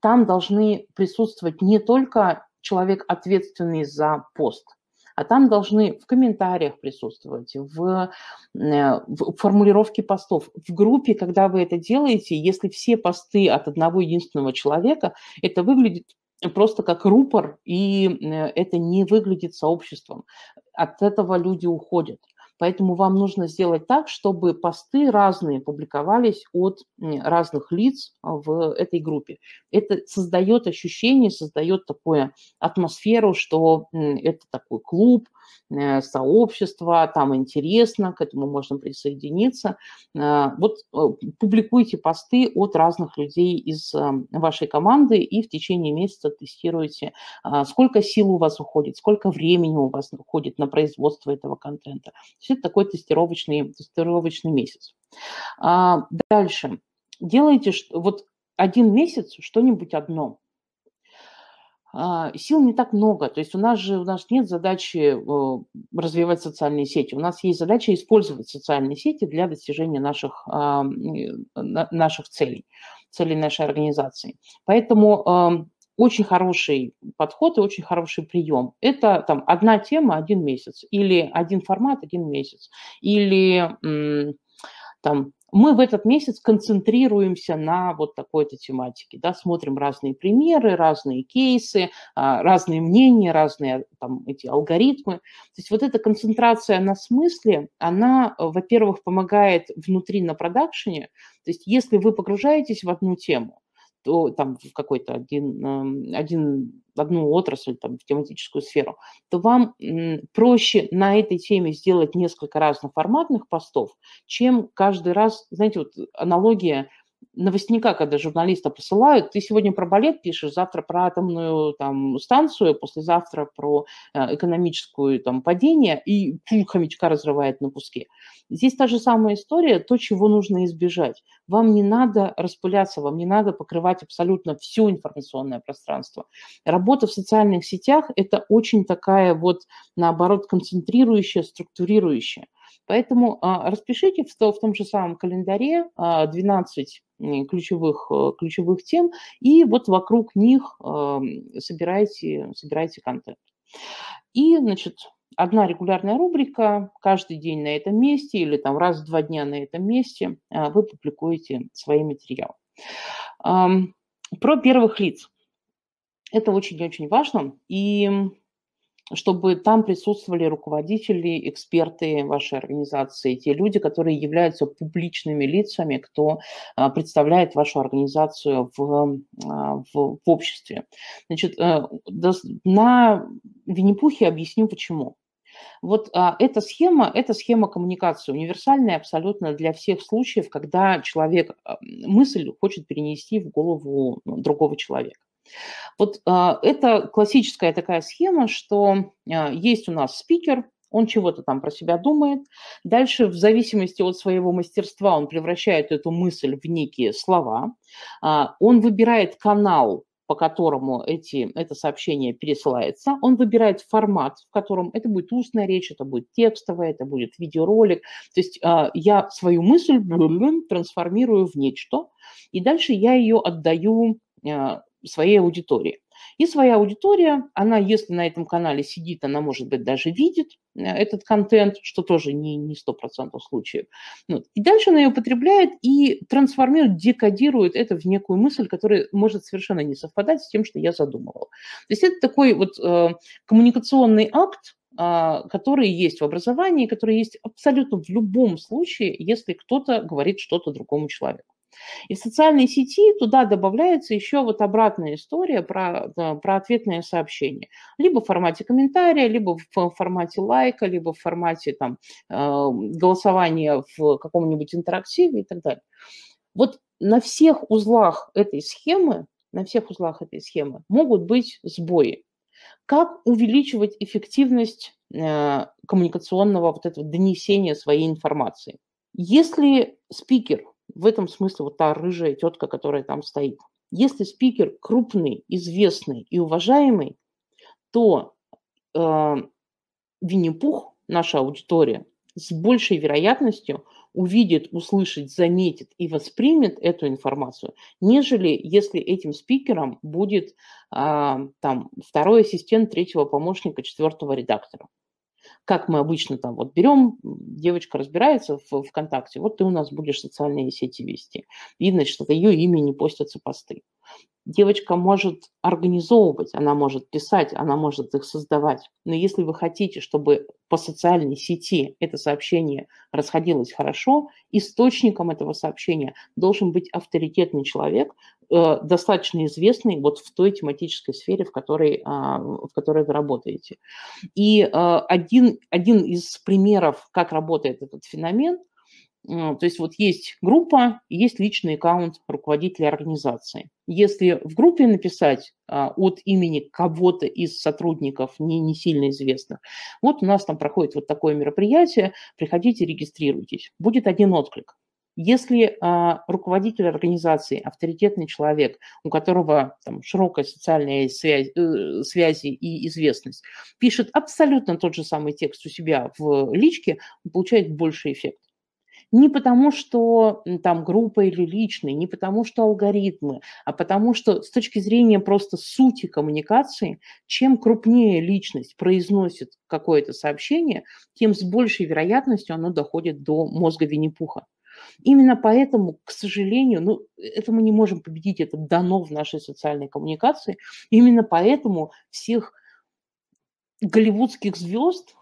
там должны присутствовать не только человек, ответственный за пост, а там должны в комментариях присутствовать, в, э, в формулировке постов. В группе, когда вы это делаете, если все посты от одного единственного человека, это выглядит просто как рупор, и э, это не выглядит сообществом. От этого люди уходят. Поэтому вам нужно сделать так, чтобы посты разные публиковались от разных лиц в этой группе. Это создает ощущение, создает такую атмосферу, что это такой клуб, сообщества, там интересно, к этому можно присоединиться. Э, вот э, публикуйте посты от разных людей из вашей команды и в течение месяца тестируйте, сколько сил у вас уходит, сколько времени у вас уходит на производство этого контента. То есть это такой тестировочный, тестировочный месяц. А, дальше. Делайте вот один месяц что-нибудь одно – сил не так много. То есть у нас же у нас нет задачи развивать социальные сети. У нас есть задача использовать социальные сети для достижения наших, а, наших целей, целей нашей организации. Поэтому очень хороший подход и очень хороший прием. Это там одна тема один месяц, или один формат один месяц, или там мы в этот месяц концентрируемся на вот такой-то тематике, да, смотрим разные примеры, разные кейсы, а, разные мнения, разные там эти алгоритмы. То есть вот эта концентрация на смысле, она, во-первых, помогает внутри на продакшене. То есть если вы погружаетесь в одну тему, там в какой-то один, эм, один, одну отрасль, там, в тематическую сферу, то вам проще на этой теме сделать несколько разноформатных постов, чем каждый раз, знаете, вот аналогия новостника, когда журналиста посылают, ты сегодня про балет пишешь, завтра про атомную там, станцию, послезавтра про э, экономическую там, падение, и фу, хомячка разрывает на куски. Здесь та же самая история, то, чего нужно избежать. Вам не надо распыляться, вам не надо покрывать абсолютно все информационное пространство. Работа в социальных сетях – это очень такая вот, наоборот, концентрирующая, структурирующая. Поэтому а, распишите в, том же самом календаре а, 12 ключевых, э, ключевых тем, и вот вокруг них а, собирайте, собирайте контент. И, значит, одна регулярная рубрика, каждый день на этом месте или там раз в два дня на этом месте а, вы публикуете свои материалы. Про первых лиц. Это очень-очень важно. И чтобы там присутствовали руководители, эксперты вашей организации, те люди, которые являются публичными лицами, кто а, представляет вашу организацию в, а, в, в обществе. Значит, э, на Винни-Пухе объясню почему. Вот а, эта схема, это схема коммуникации, универсальная абсолютно для всех случаев, когда человек мысль хочет перенести в голову другого человека. Вот а, это классическая такая схема, что а, есть у нас спикер, он чего-то там про себя думает. Дальше, в зависимости от своего мастерства, он превращает эту мысль в некие слова. А, он выбирает канал, по которому эти, это сообщение пересылается. Он выбирает формат, в котором это будет устная речь, это будет текстовая, это будет видеоролик. То есть я свою мысль трансформирую в нечто, и дальше я ее отдаю своей аудитории. И своя аудитория, она, если на этом канале сидит, она, может быть, даже видит э, этот контент, что тоже не, не 100% случаев. Вот. И дальше она ее потребляет и трансформирует, декодирует это в некую мысль, которая может совершенно не совпадать с тем, что я задумывал. То есть это такой вот э, коммуникационный акт, э, который есть в образовании, который есть абсолютно в любом случае, если кто-то говорит что-то другому человеку. И в социальной сети туда добавляется еще вот обратная история про, про ответное сообщение. Либо в формате комментария, либо в формате лайка, либо в формате там, э, голосования в каком-нибудь интерактиве и так далее. Вот на всех узлах этой схемы, на всех узлах этой схемы могут быть сбои. Как увеличивать эффективность э, коммуникационного вот этого донесения своей информации? Если спикер в этом смысле вот та рыжая тетка, которая там стоит. Если спикер крупный, известный и уважаемый, то э, Винни-Пух, наша аудитория, с большей вероятностью увидит, услышит, заметит и воспримет эту информацию, нежели если этим спикером будет а, там второй ассистент третьего помощника, четвертого редактора как мы обычно там вот берем, девочка разбирается в ВКонтакте, вот ты у нас будешь социальные сети вести. Видно, что ее имя не постятся посты. Девочка может организовывать, она может писать, она может их создавать. Но если вы хотите, чтобы по социальной сети это сообщение расходилось хорошо, источником этого сообщения должен быть авторитетный человек, э, достаточно известный вот в той тематической сфере, в которой, а, в которой вы работаете. И э, один, один из примеров, как работает этот феномен – то есть вот есть группа, есть личный аккаунт руководителя организации. Если в группе написать а, от имени кого-то из сотрудников, не, не сильно известных, вот у нас там проходит вот такое мероприятие, приходите, регистрируйтесь. Будет один отклик. Если а, руководитель организации, авторитетный человек, у которого там, широкая социальная связь, э, связи и известность, пишет абсолютно тот же самый текст у себя в личке, он получает больший эффект. Не потому, что там группа или личный, не потому, что алгоритмы, а потому что с точки зрения просто сути коммуникации, чем крупнее личность произносит какое-то сообщение, тем с большей вероятностью оно доходит до мозга Винни-Пуха. Именно поэтому, к сожалению, ну, это мы не можем победить, это дано в нашей социальной коммуникации. Именно поэтому всех голливудских звезд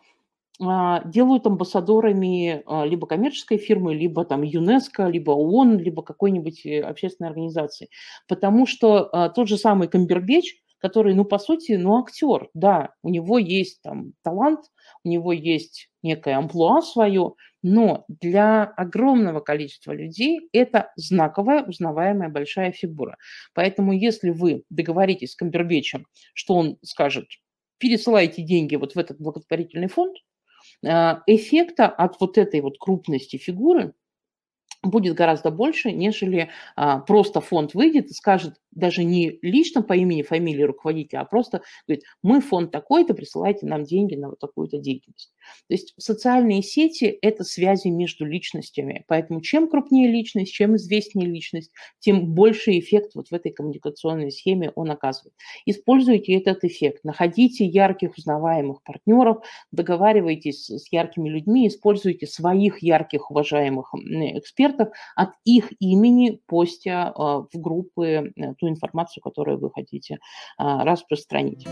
делают амбассадорами а, либо коммерческой фирмы, либо там ЮНЕСКО, либо ООН, либо какой-нибудь э, общественной организации. Потому что а, тот же самый Камбербеч, который, ну, по сути, ну, актер, да, у него есть там талант, у него есть некое амплуа свое, но для огромного количества людей это знаковая, узнаваемая большая фигура. Поэтому если вы договоритесь с Камбербечем, что он скажет, пересылайте деньги вот в этот благотворительный фонд, эффекта от вот этой вот крупности фигуры будет гораздо больше, нежели а, просто фонд выйдет и скажет, даже не лично по имени, фамилии руководителя, а просто говорит, мы фонд такой-то, присылайте нам деньги на вот такую-то деятельность. То есть социальные сети – это связи между личностями. Поэтому чем крупнее личность, чем известнее личность, тем больше эффект вот в этой коммуникационной схеме он оказывает. Используйте этот эффект. Находите ярких, узнаваемых партнеров, договаривайтесь с яркими людьми, используйте своих ярких, уважаемых экспертов от их имени, постя а, в группы э, ту информацию, которую вы хотите а, распространить.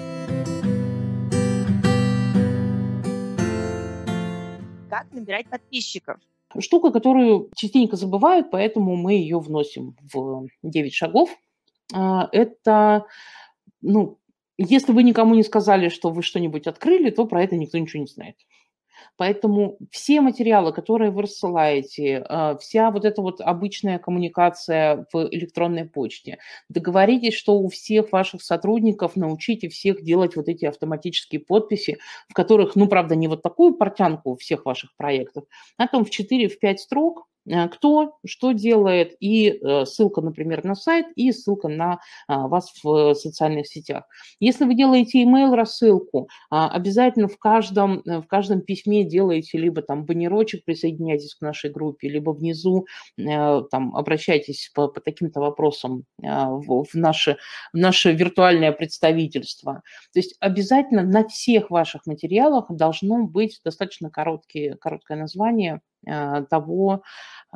Как набирать подписчиков? Штука, которую частенько забывают, поэтому мы ее вносим в 9 шагов. Это, ну, если вы никому не сказали, что вы что-нибудь открыли, то про это никто ничего не знает. Поэтому все материалы, которые вы рассылаете, а, вся вот эта вот обычная коммуникация в электронной почте, договоритесь, что у всех ваших сотрудников научите всех делать вот эти автоматические подписи, в которых, ну, правда, не вот такую портянку всех ваших проектов, а там в 4-5 строк, Э, кто что делает, и э, ссылка, например, на сайт, и ссылка на а, вас в социальных сетях. Если вы делаете email рассылку, а, обязательно в каждом, э, в каждом письме делаете либо там баннерочек, присоединяйтесь к нашей группе, либо внизу там обращайтесь по, по таким-то вопросам в, в, наше, в наше виртуальное представительство. То есть обязательно на всех ваших материалах должно быть достаточно короткие, короткое название Э, того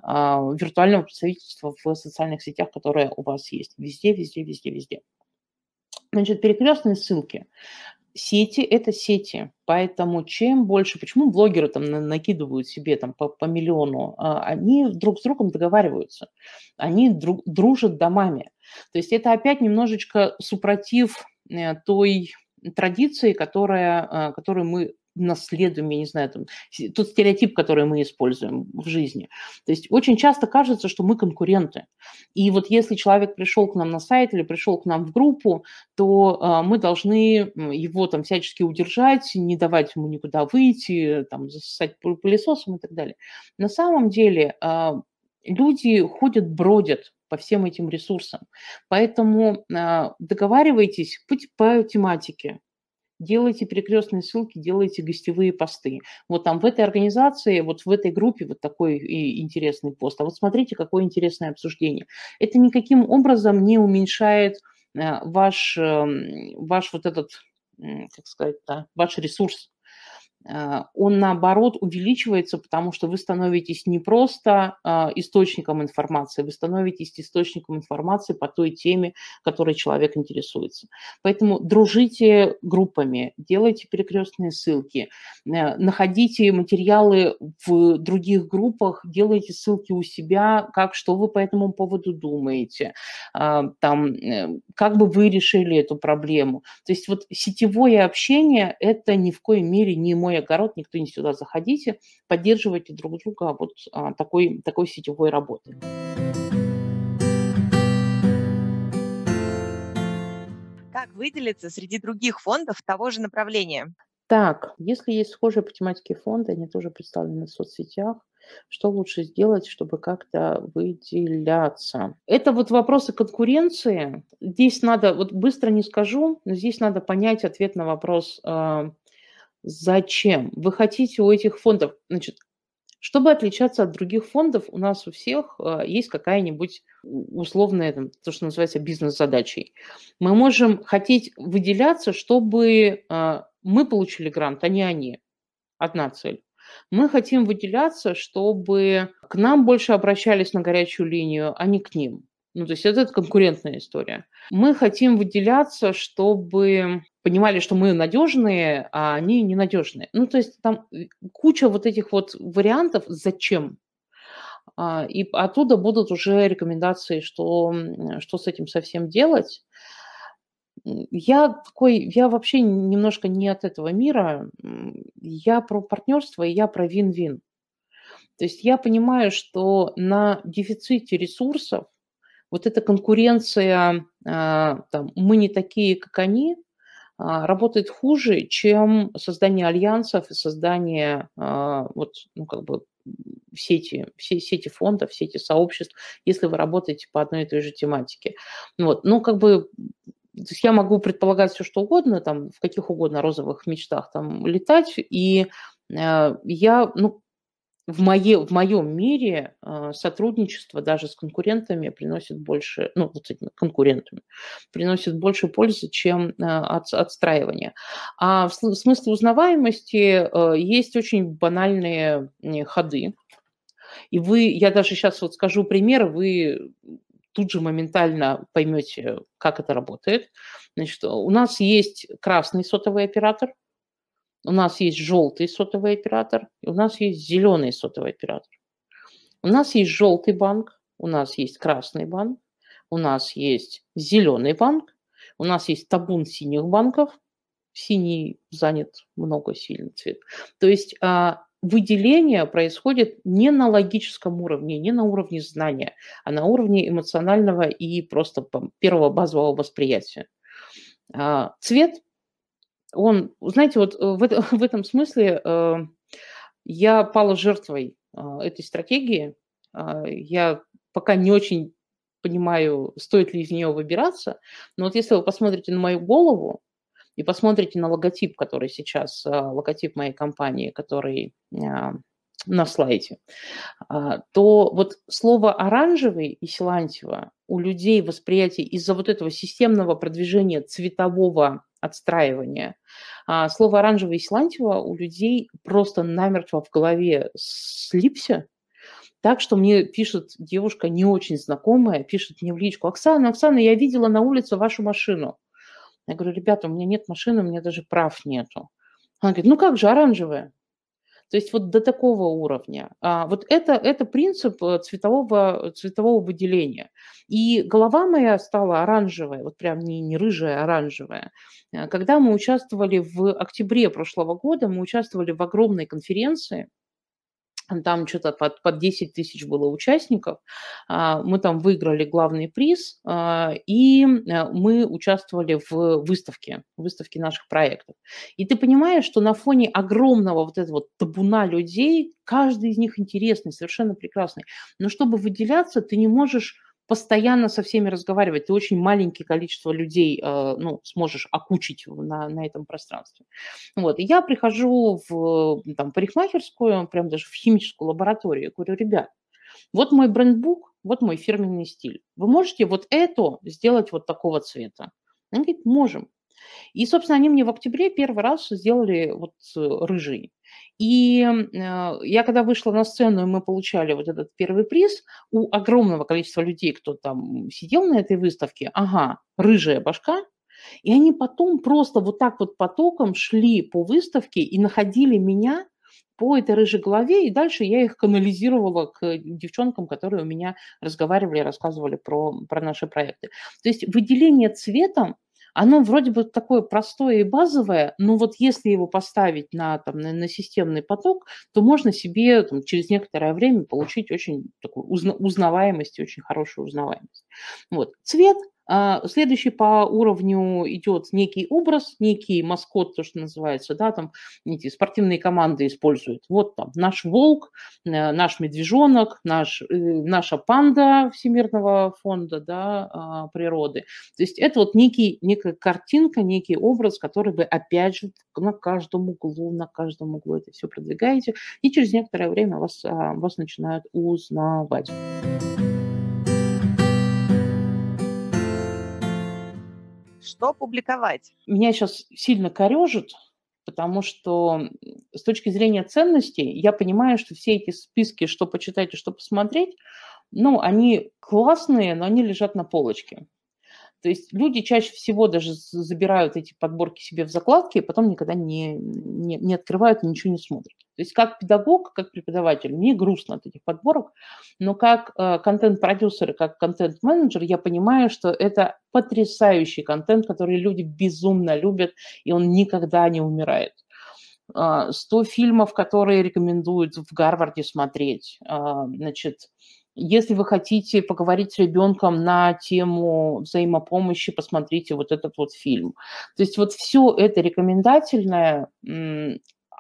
а, виртуального представительства в социальных сетях, которое у вас есть. Везде, везде, везде, везде. Значит, перекрестные ссылки. Сети – это сети, поэтому чем больше, почему блогеры там накидывают себе там по, по миллиону, а, они друг с другом договариваются, они друг, дружат домами. То есть это опять немножечко супротив э, той традиции, которая, э, которую мы наследуем, я не знаю, там, тот стереотип, который мы используем в жизни. То есть очень часто кажется, что мы конкуренты. И вот если человек пришел к нам на сайт или пришел к нам в группу, то э, мы должны его там всячески удержать, не давать ему никуда выйти, там, засосать пылесосом и так далее. На самом деле э, люди ходят, бродят по всем этим ресурсам. Поэтому э, договаривайтесь быть по тематике, делайте перекрестные ссылки, делайте гостевые посты. Вот там в этой организации, вот в этой группе вот такой интересный пост. А вот смотрите, какое интересное обсуждение. Это никаким образом не уменьшает э, ваш, эм, ваш вот этот, как сказать, ваш ресурс. Э, он наоборот увеличивается, потому что вы становитесь не просто э, источником информации, вы становитесь источником информации по той теме, которой человек интересуется. Поэтому дружите группами, делайте перекрестные ссылки, э, находите материалы в других группах, делайте ссылки у себя, как, что вы по этому поводу думаете, там, как бы вы решили эту проблему. То есть вот сетевое общение – это ни в коей мере не мой огород, никто не сюда заходите, поддерживайте друг друга вот а, такой, такой сетевой работы. Как выделиться среди других фондов того же направления? Так, если есть схожие по тематике фонды, они тоже представлены в соцсетях, что лучше сделать, чтобы как-то выделяться? Это вот вопросы конкуренции. Здесь надо, вот быстро не скажу, но здесь надо понять ответ на вопрос, а, Зачем? Вы хотите у этих фондов, значит, чтобы отличаться от других фондов, у нас у всех э, есть какая-нибудь условная, там, то, что называется бизнес-задачей. Мы можем хотеть выделяться, чтобы э, мы получили грант, а не они. Одна цель. Мы хотим выделяться, чтобы к нам больше обращались на горячую линию, а не к ним. Ну, то есть это конкурентная история. Мы хотим выделяться, чтобы понимали, что мы надежные, а они ненадежные. Ну, то есть там э, куча вот этих вот вариантов «зачем?». А, и оттуда будут уже рекомендации, что, что с этим совсем делать. Я такой, я вообще немножко не от этого мира. Я про партнерство и я про вин-вин. То есть я понимаю, что на дефиците ресурсов вот эта конкуренция, а, там, мы не такие, как они, а, работает хуже, чем создание альянсов и создание а, вот, ну, как бы сети, все сети фондов, сети сообществ, если вы работаете по одной и той же тематике. Вот. Ну, как бы то есть я могу предполагать все, что угодно, там, в каких угодно розовых мечтах там летать, и э, я, ну, в, мое, в моем мире э, сотрудничество даже с конкурентами приносит больше, ну, вот этими конкурентами, приносит больше пользы, чем э, от, отстраивания. А в, смысле узнаваемости э, есть очень банальные ходы. И вы, я даже сейчас вот скажу пример, вы тут же моментально поймете, как это работает. Значит, у нас есть красный сотовый оператор – у нас есть желтый сотовый оператор, и у нас есть зеленый сотовый оператор. У нас есть желтый банк, у нас есть красный банк, у нас есть зеленый банк, у нас есть табун синих банков, синий занят много сильный цвет. То есть а, выделение происходит не на логическом уровне, не на уровне знания, а на уровне эмоционального и просто первого базового восприятия. А, цвет он, знаете, вот э, в, в этом смысле э, я пала жертвой э, этой стратегии. Э, я пока не очень понимаю, стоит ли из нее выбираться, но вот если вы посмотрите на мою голову и посмотрите на логотип, который сейчас, э, логотип моей компании, который э, на слайде, то вот слово «оранжевый» и «силантьево» у людей восприятие из-за вот этого системного продвижения цветового отстраивания. А слово «оранжевый» и у людей просто намертво в голове слипся, так что мне пишет девушка не очень знакомая, пишет мне в личку, «Оксана, Оксана, я видела на улице вашу машину». Я говорю, ребята, у меня нет машины, у меня даже прав нету. Она говорит, ну как же, оранжевая. То есть вот до такого уровня. А, вот это, это принцип э, цветового, цветового выделения. И голова моя стала оранжевая, вот прям не, не рыжая, а оранжевая. Э, когда мы участвовали в октябре прошлого года, мы участвовали в огромной конференции, там что-то под, под 10 тысяч было участников. А, мы там выиграли главный приз, а, и э, мы участвовали в выставке, выставке наших проектов. И ты понимаешь, что на фоне огромного вот этого табуна людей, каждый из них интересный, совершенно прекрасный. Но чтобы выделяться, ты не можешь постоянно со всеми разговаривать. Ты очень маленькое количество людей э, ну, сможешь окучить на, на этом пространстве. Вот. И я прихожу в там, парикмахерскую, прям даже в химическую лабораторию, говорю, ребят, вот мой брендбук, вот мой фирменный стиль. Вы можете вот это сделать вот такого цвета? Они говорят, можем. И, собственно, они мне в октябре первый раз сделали вот рыжий. И э, я когда вышла на сцену, и мы получали вот этот первый приз, у огромного количества людей, кто там сидел на этой выставке, ага, рыжая башка, и они потом просто вот так вот потоком шли по выставке и находили меня по этой рыжей голове, и дальше я их канализировала к девчонкам, которые у меня разговаривали, рассказывали про, про наши проекты. То есть выделение цветом оно вроде бы такое простое и базовое, но вот если его поставить на, там, на, на системный поток, то можно себе там, через некоторое время получить очень такую узна, узнаваемость, очень хорошую узнаваемость. Вот. Цвет – следующий по уровню идет некий образ, некий маскот, то, что называется, да, там эти спортивные команды используют. Вот там наш волк, э, наш медвежонок, наш, э, наша панда Всемирного фонда да, а, природы. То есть это вот некий, некая картинка, некий образ, который вы опять же на каждом углу, на каждом углу это все продвигаете, и через некоторое время вас, а, вас начинают узнавать. Что публиковать? Меня сейчас сильно корежит, потому что с точки зрения ценностей я понимаю, что все эти списки, что почитать и что посмотреть, ну, они классные, но они лежат на полочке. То есть люди чаще всего даже забирают эти подборки себе в закладки, и потом никогда не, не, не открывают ничего не смотрят. То есть как педагог, как преподаватель, мне грустно от этих подборок, но как э, контент-продюсер как контент-менеджер я понимаю, что это потрясающий контент, который люди безумно любят, и он никогда не умирает. 100 а, фильмов, которые рекомендуют в Гарварде смотреть. А, значит, если вы хотите поговорить с ребенком на тему взаимопомощи, посмотрите вот этот вот фильм. То есть вот все это рекомендательное,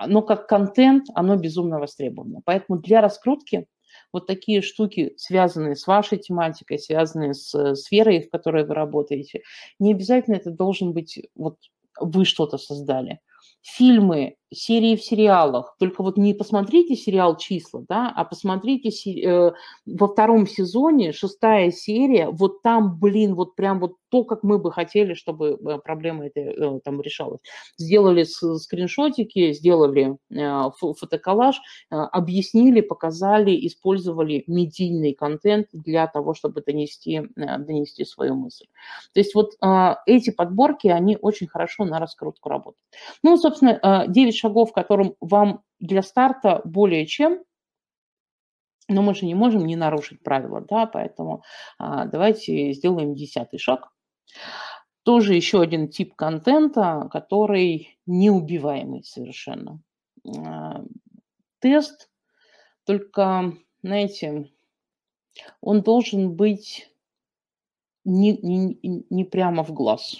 но как контент, оно безумно востребовано. Поэтому для раскрутки вот такие штуки, связанные с вашей тематикой, связанные с сферой, в которой вы работаете, не обязательно это должен быть вот вы что-то создали фильмы, серии в сериалах. Только вот не посмотрите сериал «Числа», да, а посмотрите э, во втором сезоне, шестая серия, вот там, блин, вот прям вот то, как мы бы хотели, чтобы э, проблема эта э, там решалась. Сделали скриншотики, сделали э, фотоколлаж, объяснили, показали, использовали медийный контент для того, чтобы донести, донести свою мысль. То есть вот эти подборки, они очень хорошо на раскрутку работают. Ну, собственно, 9 шагов, которым вам для старта более чем, но мы же не можем не нарушить правила, да, поэтому а, давайте сделаем десятый шаг. Тоже еще один тип контента, который неубиваемый совершенно. А, тест, только, знаете, он должен быть не, не, не прямо в глаз.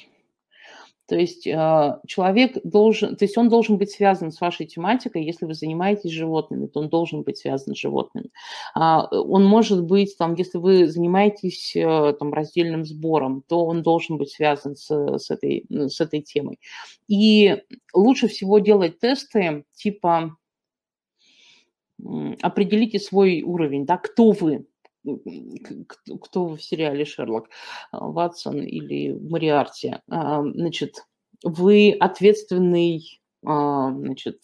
То есть а, человек должен, то есть он должен быть связан с вашей тематикой. Если вы занимаетесь животными, то он должен быть связан с животными. А, он может быть, там, если вы занимаетесь э, там, раздельным сбором, то он должен быть связан с, с, этой, с этой темой. И лучше всего делать тесты типа определите свой уровень, да, кто вы, кто в сериале Шерлок, а, Ватсон или Мариарти, а, значит, вы ответственный, а, значит,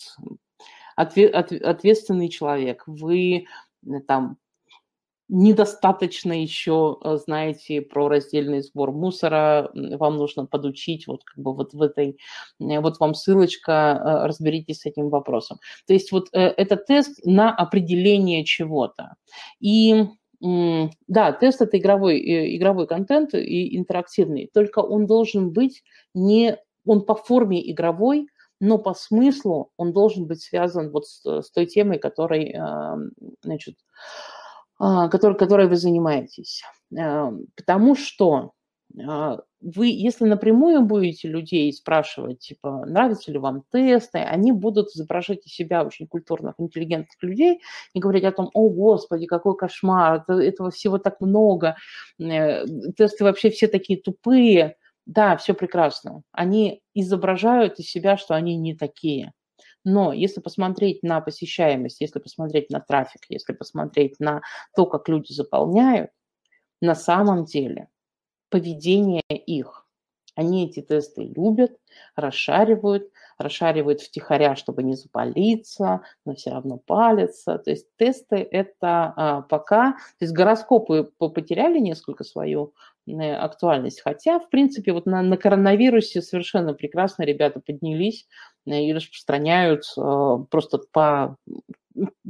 ответственный человек, вы там недостаточно еще знаете про раздельный сбор мусора, вам нужно подучить, вот как бы вот в этой, вот вам ссылочка, разберитесь с этим вопросом. То есть вот э, это тест на определение чего-то. И да, тест это игровой, э, игровой контент и интерактивный, только он должен быть не, он по форме игровой, но по смыслу он должен быть связан вот с, с той темой, которой, значит, а, которой, которой вы занимаетесь. Потому что а, вы, если напрямую будете людей спрашивать, типа, нравятся ли вам тесты, они будут изображать из себя очень культурных, интеллигентных людей и говорить о том, о, господи, какой кошмар, этого всего так много, э, тесты вообще все такие тупые. Да, все прекрасно. Они изображают из себя, что они не такие. Но если посмотреть на посещаемость, если посмотреть на трафик, если посмотреть на то, как люди заполняют, на самом деле поведение их, Они эти тесты любят, расшаривают, расшаривают втихаря, чтобы не запалиться, но все равно палятся. То есть тесты это а, пока... То есть гороскопы потеряли несколько свою э, актуальность. Хотя, в принципе, вот на, на коронавирусе совершенно прекрасно ребята поднялись э, и распространяют э, просто по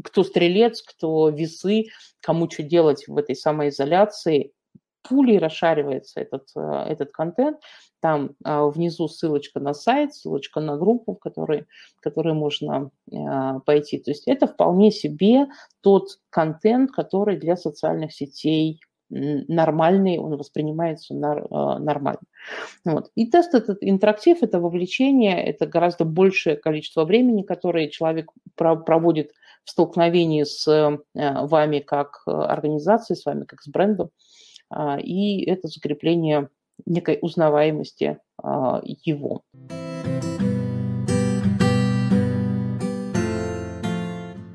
кто стрелец, кто весы, кому что делать в этой самоизоляции, пулей расшаривается этот, этот контент, там а, внизу ссылочка на сайт, ссылочка на группу, в которой, в которой можно а, пойти. То есть это вполне себе тот контент, который для социальных сетей нормальный, он воспринимается а, нормально. Вот. И тест этот интерактив, это вовлечение, это гораздо большее количество времени, которое человек проводит в столкновении с вами как организацией, с вами как с брендом. И это закрепление некой узнаваемости а, его.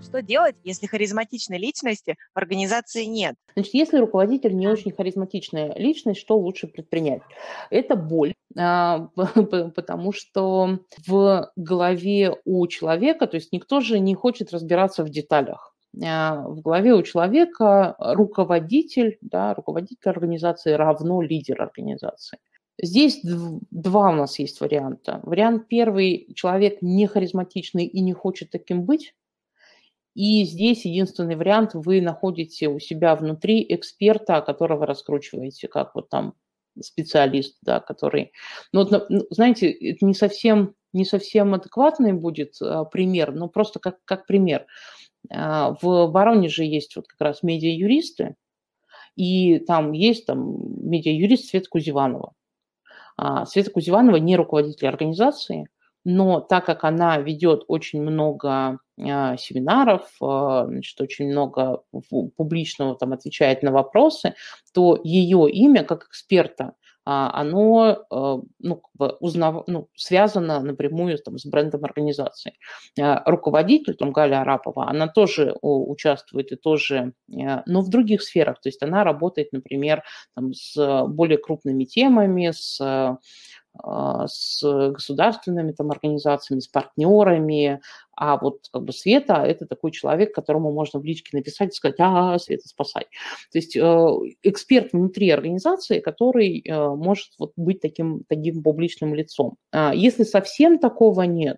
Что делать, если харизматичной личности в организации нет? Значит, если руководитель не очень харизматичная личность, что лучше предпринять? Это боль, а, потому что в голове у человека, то есть никто же не хочет разбираться в деталях. А, в голове у человека руководитель, да, руководитель организации равно лидер организации. Здесь два у нас есть варианта. Вариант первый – человек не харизматичный и не хочет таким быть. И здесь единственный вариант – вы находите у себя внутри эксперта, которого раскручиваете, как вот там специалист, да, который... Ну, вот, ну, знаете, это не совсем, не совсем адекватный будет а, пример, но просто как, как пример. А, в Воронеже есть вот как раз медиа-юристы, и там есть там медиа-юрист Света Кузеванова. А, Света Кузеванова не руководитель организации, но так как она ведет очень много а, семинаров, значит, очень много публичного там отвечает на вопросы, то ее имя как эксперта – оно э, ну, узнав... ну, связано напрямую там, с брендом организации. А, руководитель, там, Галя Арапова, она тоже участвует и тоже, э, но в других сферах. То есть она работает, например, там, с более крупными темами, с а, с государственными там, организациями, с партнерами, а вот как бы Света – это такой человек, которому можно в личке написать и сказать, а, Света, спасай. То есть э, эксперт внутри организации, который э, может вот быть таким, таким публичным лицом. А если совсем такого нет,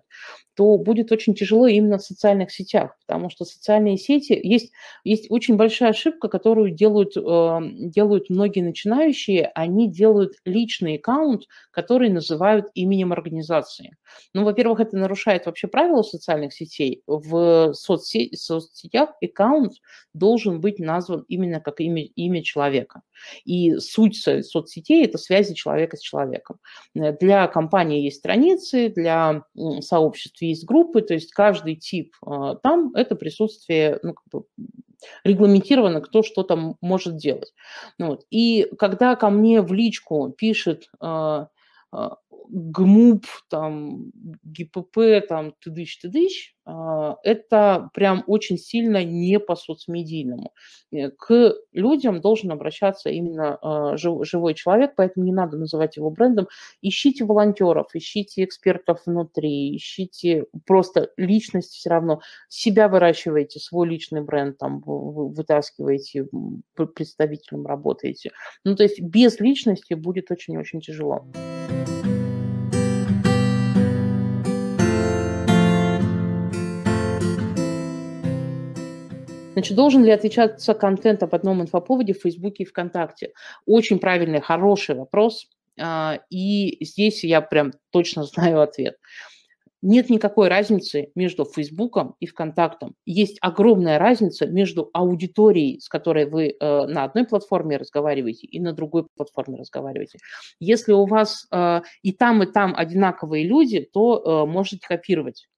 то будет очень тяжело именно в социальных сетях, потому что социальные сети есть, есть очень большая ошибка, которую делают, э, делают многие начинающие, они делают личный аккаунт, который называют именем организации. Ну, во-первых, это нарушает вообще правила социальных сетей. В соцсеть, соцсетях аккаунт должен быть назван именно как имя, имя человека. И суть соцсетей – это связи человека с человеком. Для компании есть страницы, для сообществ есть группы, то есть каждый тип а, там – это присутствие ну, как бы, регламентировано, кто что там может делать. Вот. И когда ко мне в личку пишет а, а, ГМУП, там, ГИПП, там, тыдыщ-тыдыщ, а, это прям очень сильно не по соцмедийному. Э, к людям должен обращаться именно а, живой человек, поэтому не надо называть его брендом. Ищите волонтеров, ищите экспертов внутри, ищите просто личность все равно. Себя выращиваете, свой личный бренд там вытаскиваете, представителем работаете. Ну, то есть без личности будет очень-очень тяжело. Значит, должен ли отличаться контент об одном инфоповоде в Фейсбуке и ВКонтакте? Очень правильный, хороший вопрос. А, и здесь я прям точно знаю ответ. Нет никакой разницы между Фейсбуком и ВКонтактом. Есть огромная разница между аудиторией, с которой вы э, на одной платформе разговариваете, и на другой платформе разговариваете. Если у вас э, и там, и там одинаковые люди, то э, можете копировать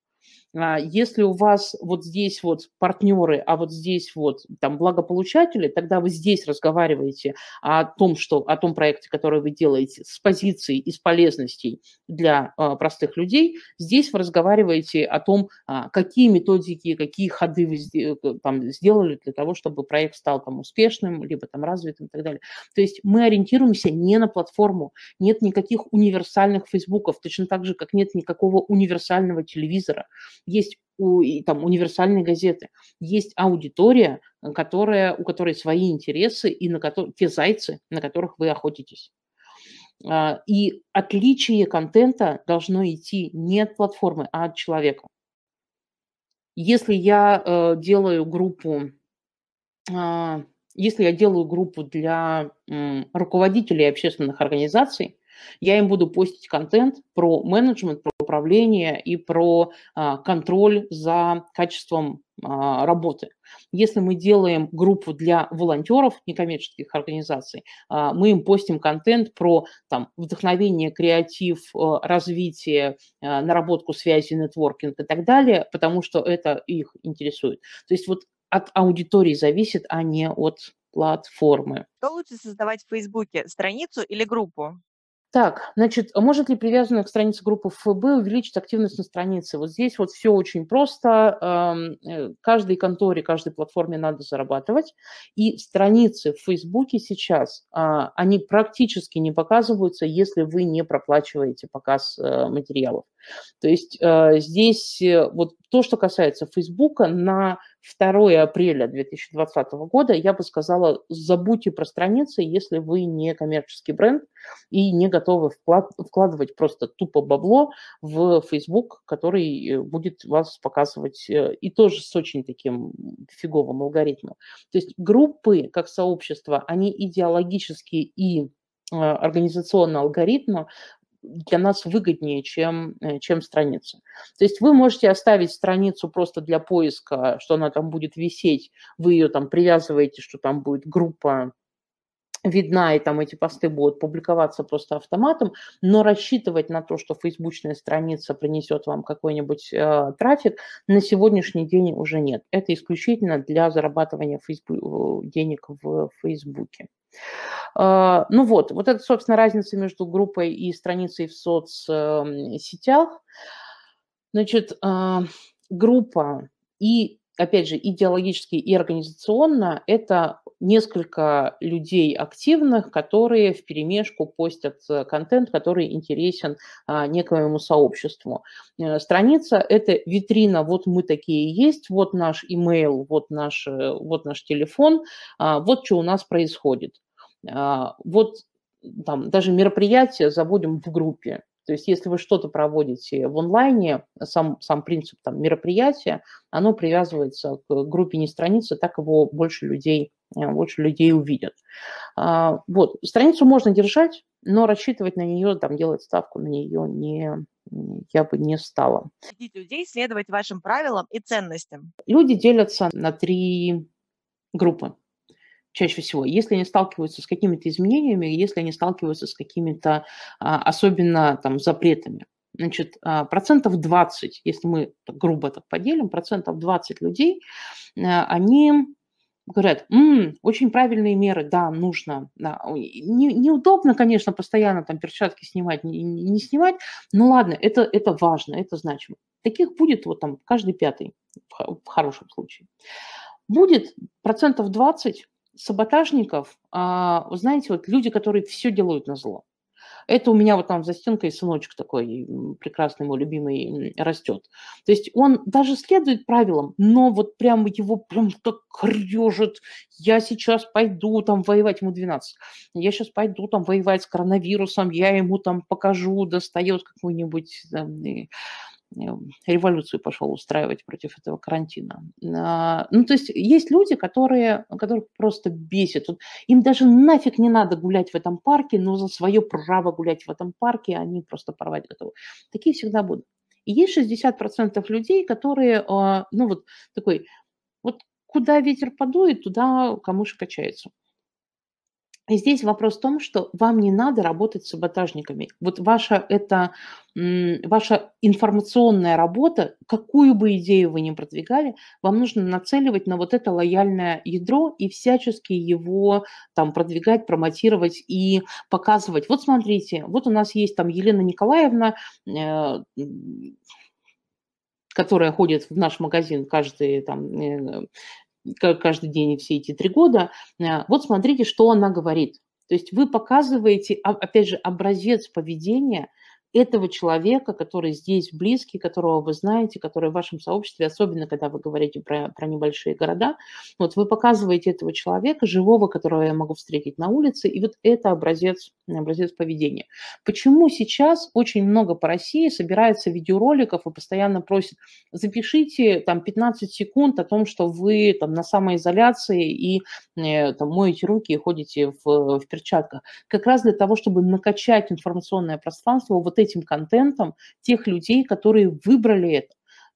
если у вас вот здесь вот партнеры, а вот здесь вот там благополучатели, тогда вы здесь разговариваете о том, что, о том проекте, который вы делаете с позиции из полезностей для а, простых людей. Здесь вы разговариваете о том, а, какие методики, какие ходы вы э, там, сделали для того, чтобы проект стал там успешным, либо там развитым и так далее. То есть мы ориентируемся не на платформу, нет никаких универсальных фейсбуков, точно так же, как нет никакого универсального телевизора есть у, там, универсальные газеты, есть аудитория, которая, у которой свои интересы и на которые, те зайцы, на которых вы охотитесь. А, и отличие контента должно идти не от платформы, а от человека. Если я э, делаю группу, э, если я делаю группу для э, руководителей общественных организаций, я им буду постить контент про менеджмент, про управление и про а, контроль за качеством а, работы. Если мы делаем группу для волонтеров некоммерческих организаций, а, мы им постим контент про там, вдохновение, креатив, а, развитие, а, наработку связи, нетворкинг и так далее, потому что это их интересует. То есть вот от аудитории зависит, а не от платформы. Что лучше создавать в Фейсбуке, страницу или группу? Так, значит, а может ли привязанная к странице группы ФБ увеличить активность на странице? Вот здесь вот все очень просто. Э, каждой конторе, каждой платформе надо зарабатывать. И страницы в Фейсбуке сейчас, а, они практически не показываются, если вы не проплачиваете показ э, материалов. То есть э, здесь вот то, что касается Фейсбука, на 2 апреля 2020 года я бы сказала, забудьте про страницы, если вы не коммерческий бренд и не готовы вклад, вкладывать просто тупо бабло в Facebook, который э, будет вас показывать э, и тоже с очень таким фиговым алгоритмом. То есть группы, как сообщество, они идеологически и организационно алгоритма для нас выгоднее, чем, э, чем страница. То есть вы можете оставить страницу просто для поиска, что она там будет висеть, вы ее там привязываете, что там будет группа видна, и там эти посты будут публиковаться просто автоматом, но рассчитывать на то, что фейсбучная страница принесет вам какой-нибудь э, трафик, на сегодняшний день уже нет. Это исключительно для зарабатывания фейсбу- денег в Фейсбуке. А, ну вот, вот это, собственно, разница между группой и страницей в соцсетях. Значит, а, группа и, опять же, идеологически и организационно это несколько людей активных, которые в перемешку постят контент, который интересен а, некоему сообществу. Э, страница – это витрина, вот мы такие есть, вот наш имейл, вот наш, э, вот наш телефон, вот что у нас происходит. А, вот там даже мероприятия заводим в группе. То есть если вы что-то проводите в онлайне, сам, сам принцип там, мероприятия, оно привязывается к группе не страницы, так его больше людей, э, больше людей увидят. А, вот. Страницу можно держать, но рассчитывать на нее, там, делать ставку на нее не, я бы не стала. людей следовать вашим правилам и ценностям. Люди делятся на три группы чаще всего, если они сталкиваются с какими-то изменениями, если они сталкиваются с какими-то а, особенно там запретами. Значит, а, процентов 20, если мы грубо так поделим, процентов 20 людей, а, они говорят, М, очень правильные меры, да, нужно. Да. Не, неудобно, конечно, постоянно там перчатки снимать, не, не снимать, но ладно, это, это важно, это значимо. Таких будет вот там каждый пятый в хорошем случае. Будет процентов 20, саботажников, а, вы знаете, вот люди, которые все делают на зло. Это у меня вот там за стенкой сыночек такой прекрасный, мой любимый, растет. То есть он даже следует правилам, но вот прям его прям так крежет. Я сейчас пойду там воевать, ему 12. Я сейчас пойду там воевать с коронавирусом, я ему там покажу, достает какую-нибудь там, революцию пошел устраивать против этого карантина. А, ну, то есть есть люди, которые, которые просто бесят. Им даже нафиг не надо гулять в этом парке, но за свое право гулять в этом парке они просто порвать готовы. Такие всегда будут. И есть 60% людей, которые, а, ну, вот такой, вот куда ветер подует, туда камыш качается. И здесь вопрос в том, что вам не надо работать с саботажниками. Вот ваша, это, ваша информационная работа, какую бы идею вы ни продвигали, вам нужно нацеливать на вот это лояльное ядро и всячески его там продвигать, промотировать и показывать. Вот смотрите, вот у нас есть там Елена Николаевна, э, которая ходит в наш магазин каждый там э, каждый день и все эти три года, э, вот смотрите, что она говорит. То есть вы показываете, опять же, образец поведения – этого человека, который здесь близкий, которого вы знаете, который в вашем сообществе, особенно когда вы говорите про, про небольшие города, вот вы показываете этого человека, живого, которого я могу встретить на улице, и вот это образец, образец поведения. Почему сейчас очень много по России собирается видеороликов и постоянно просят, запишите там 15 секунд о том, что вы там на самоизоляции и э, там моете руки и ходите в, в перчатках. Как раз для того, чтобы накачать информационное пространство вот этим контентом тех людей, которые выбрали это.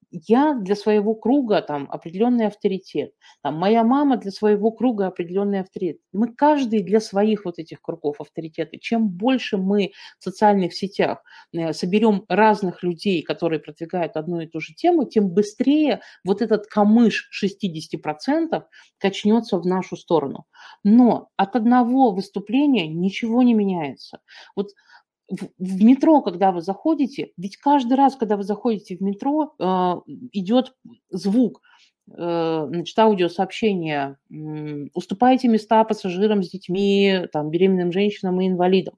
Я для своего круга там определенный авторитет, там, моя мама для своего круга определенный авторитет. Мы каждый для своих вот этих кругов авторитеты. Чем больше мы в социальных сетях э, соберем разных людей, которые продвигают одну и ту же тему, тем быстрее вот этот камыш 60% качнется в нашу сторону. Но от одного выступления ничего не меняется. Вот в, в метро, когда вы заходите, ведь каждый раз, когда вы заходите в метро, э, идет звук, э, значит, аудиосообщение, э, уступаете места пассажирам с детьми, там, беременным женщинам и инвалидам.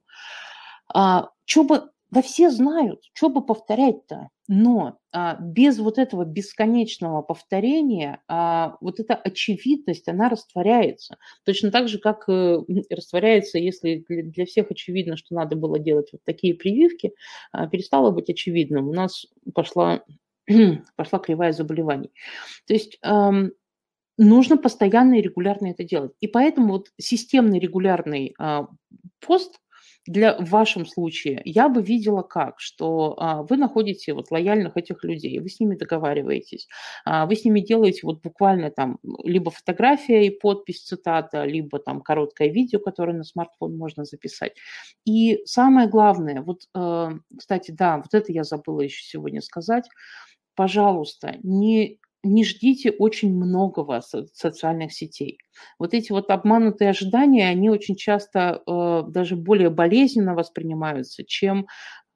А, что бы да все знают, что бы повторять-то. Но а, без вот этого бесконечного повторения а, вот эта очевидность, она растворяется. Точно так же, как э, растворяется, если для, всех очевидно, что надо было делать вот такие прививки, а, перестало быть очевидным. У нас пошла, пошла кривая заболеваний. То есть эм, нужно постоянно и регулярно это делать. И поэтому вот системный регулярный а, пост – для, в вашем случае я бы видела как, что а, вы находите вот лояльных этих людей, вы с ними договариваетесь, а, вы с ними делаете вот буквально там либо фотография и подпись цитата, либо там короткое видео, которое на смартфон можно записать. И самое главное, вот, а, кстати, да, вот это я забыла еще сегодня сказать, пожалуйста, не не ждите очень многого социальных сетей. Вот эти вот обманутые ожидания, они очень часто э, даже более болезненно воспринимаются, чем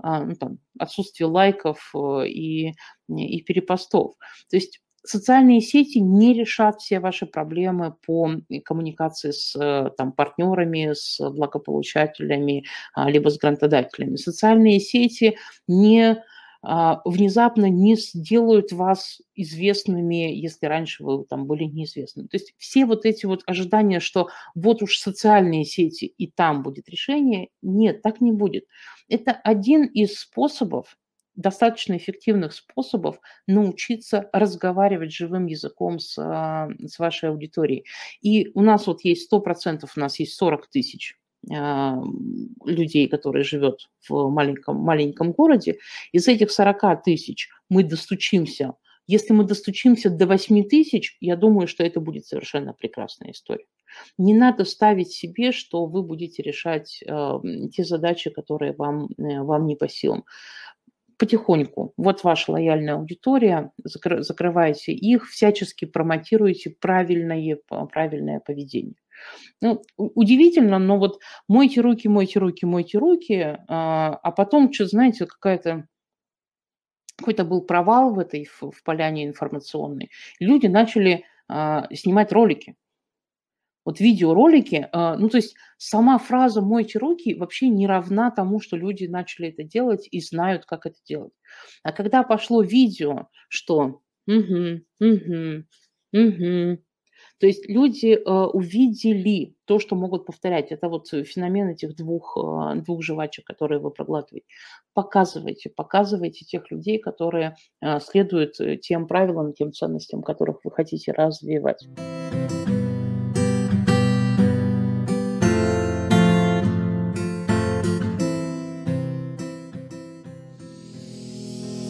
э, ну, там, отсутствие лайков э, и, и перепостов. То есть социальные сети не решат все ваши проблемы по коммуникации с э, там, партнерами, с благополучателями, а, либо с грантодателями. Социальные сети не внезапно не сделают вас известными, если раньше вы там были неизвестны. То есть все вот эти вот ожидания, что вот уж социальные сети и там будет решение, нет, так не будет. Это один из способов, достаточно эффективных способов научиться разговаривать живым языком с, а, с вашей аудиторией. И у нас вот есть 100%, у нас есть 40 тысяч а, людей, которые живет в маленьком, маленьком городе, из этих 40 тысяч мы достучимся. Если мы достучимся до 8 тысяч, я думаю, что это будет совершенно прекрасная история. Не надо ставить себе, что вы будете решать э, те задачи, которые вам, э, вам не по силам потихоньку. Вот ваша лояльная аудитория, закры, закрывайте их, всячески промотируйте правильное, правильное поведение. Ну, удивительно, но вот мойте руки, мойте руки, мойте руки, а, а потом, что знаете, какая-то какой-то был провал в этой в, в поляне информационной. Люди начали а, снимать ролики. Вот видеоролики, а, ну то есть сама фраза «мойте руки» вообще не равна тому, что люди начали это делать и знают, как это делать. А когда пошло видео, что угу, угу, угу, то есть люди э, увидели то, что могут повторять. Это вот феномен этих двух, э, двух жвачек, которые вы проглатываете. Показывайте, показывайте тех людей, которые э, следуют тем правилам, тем ценностям, которых вы хотите развивать.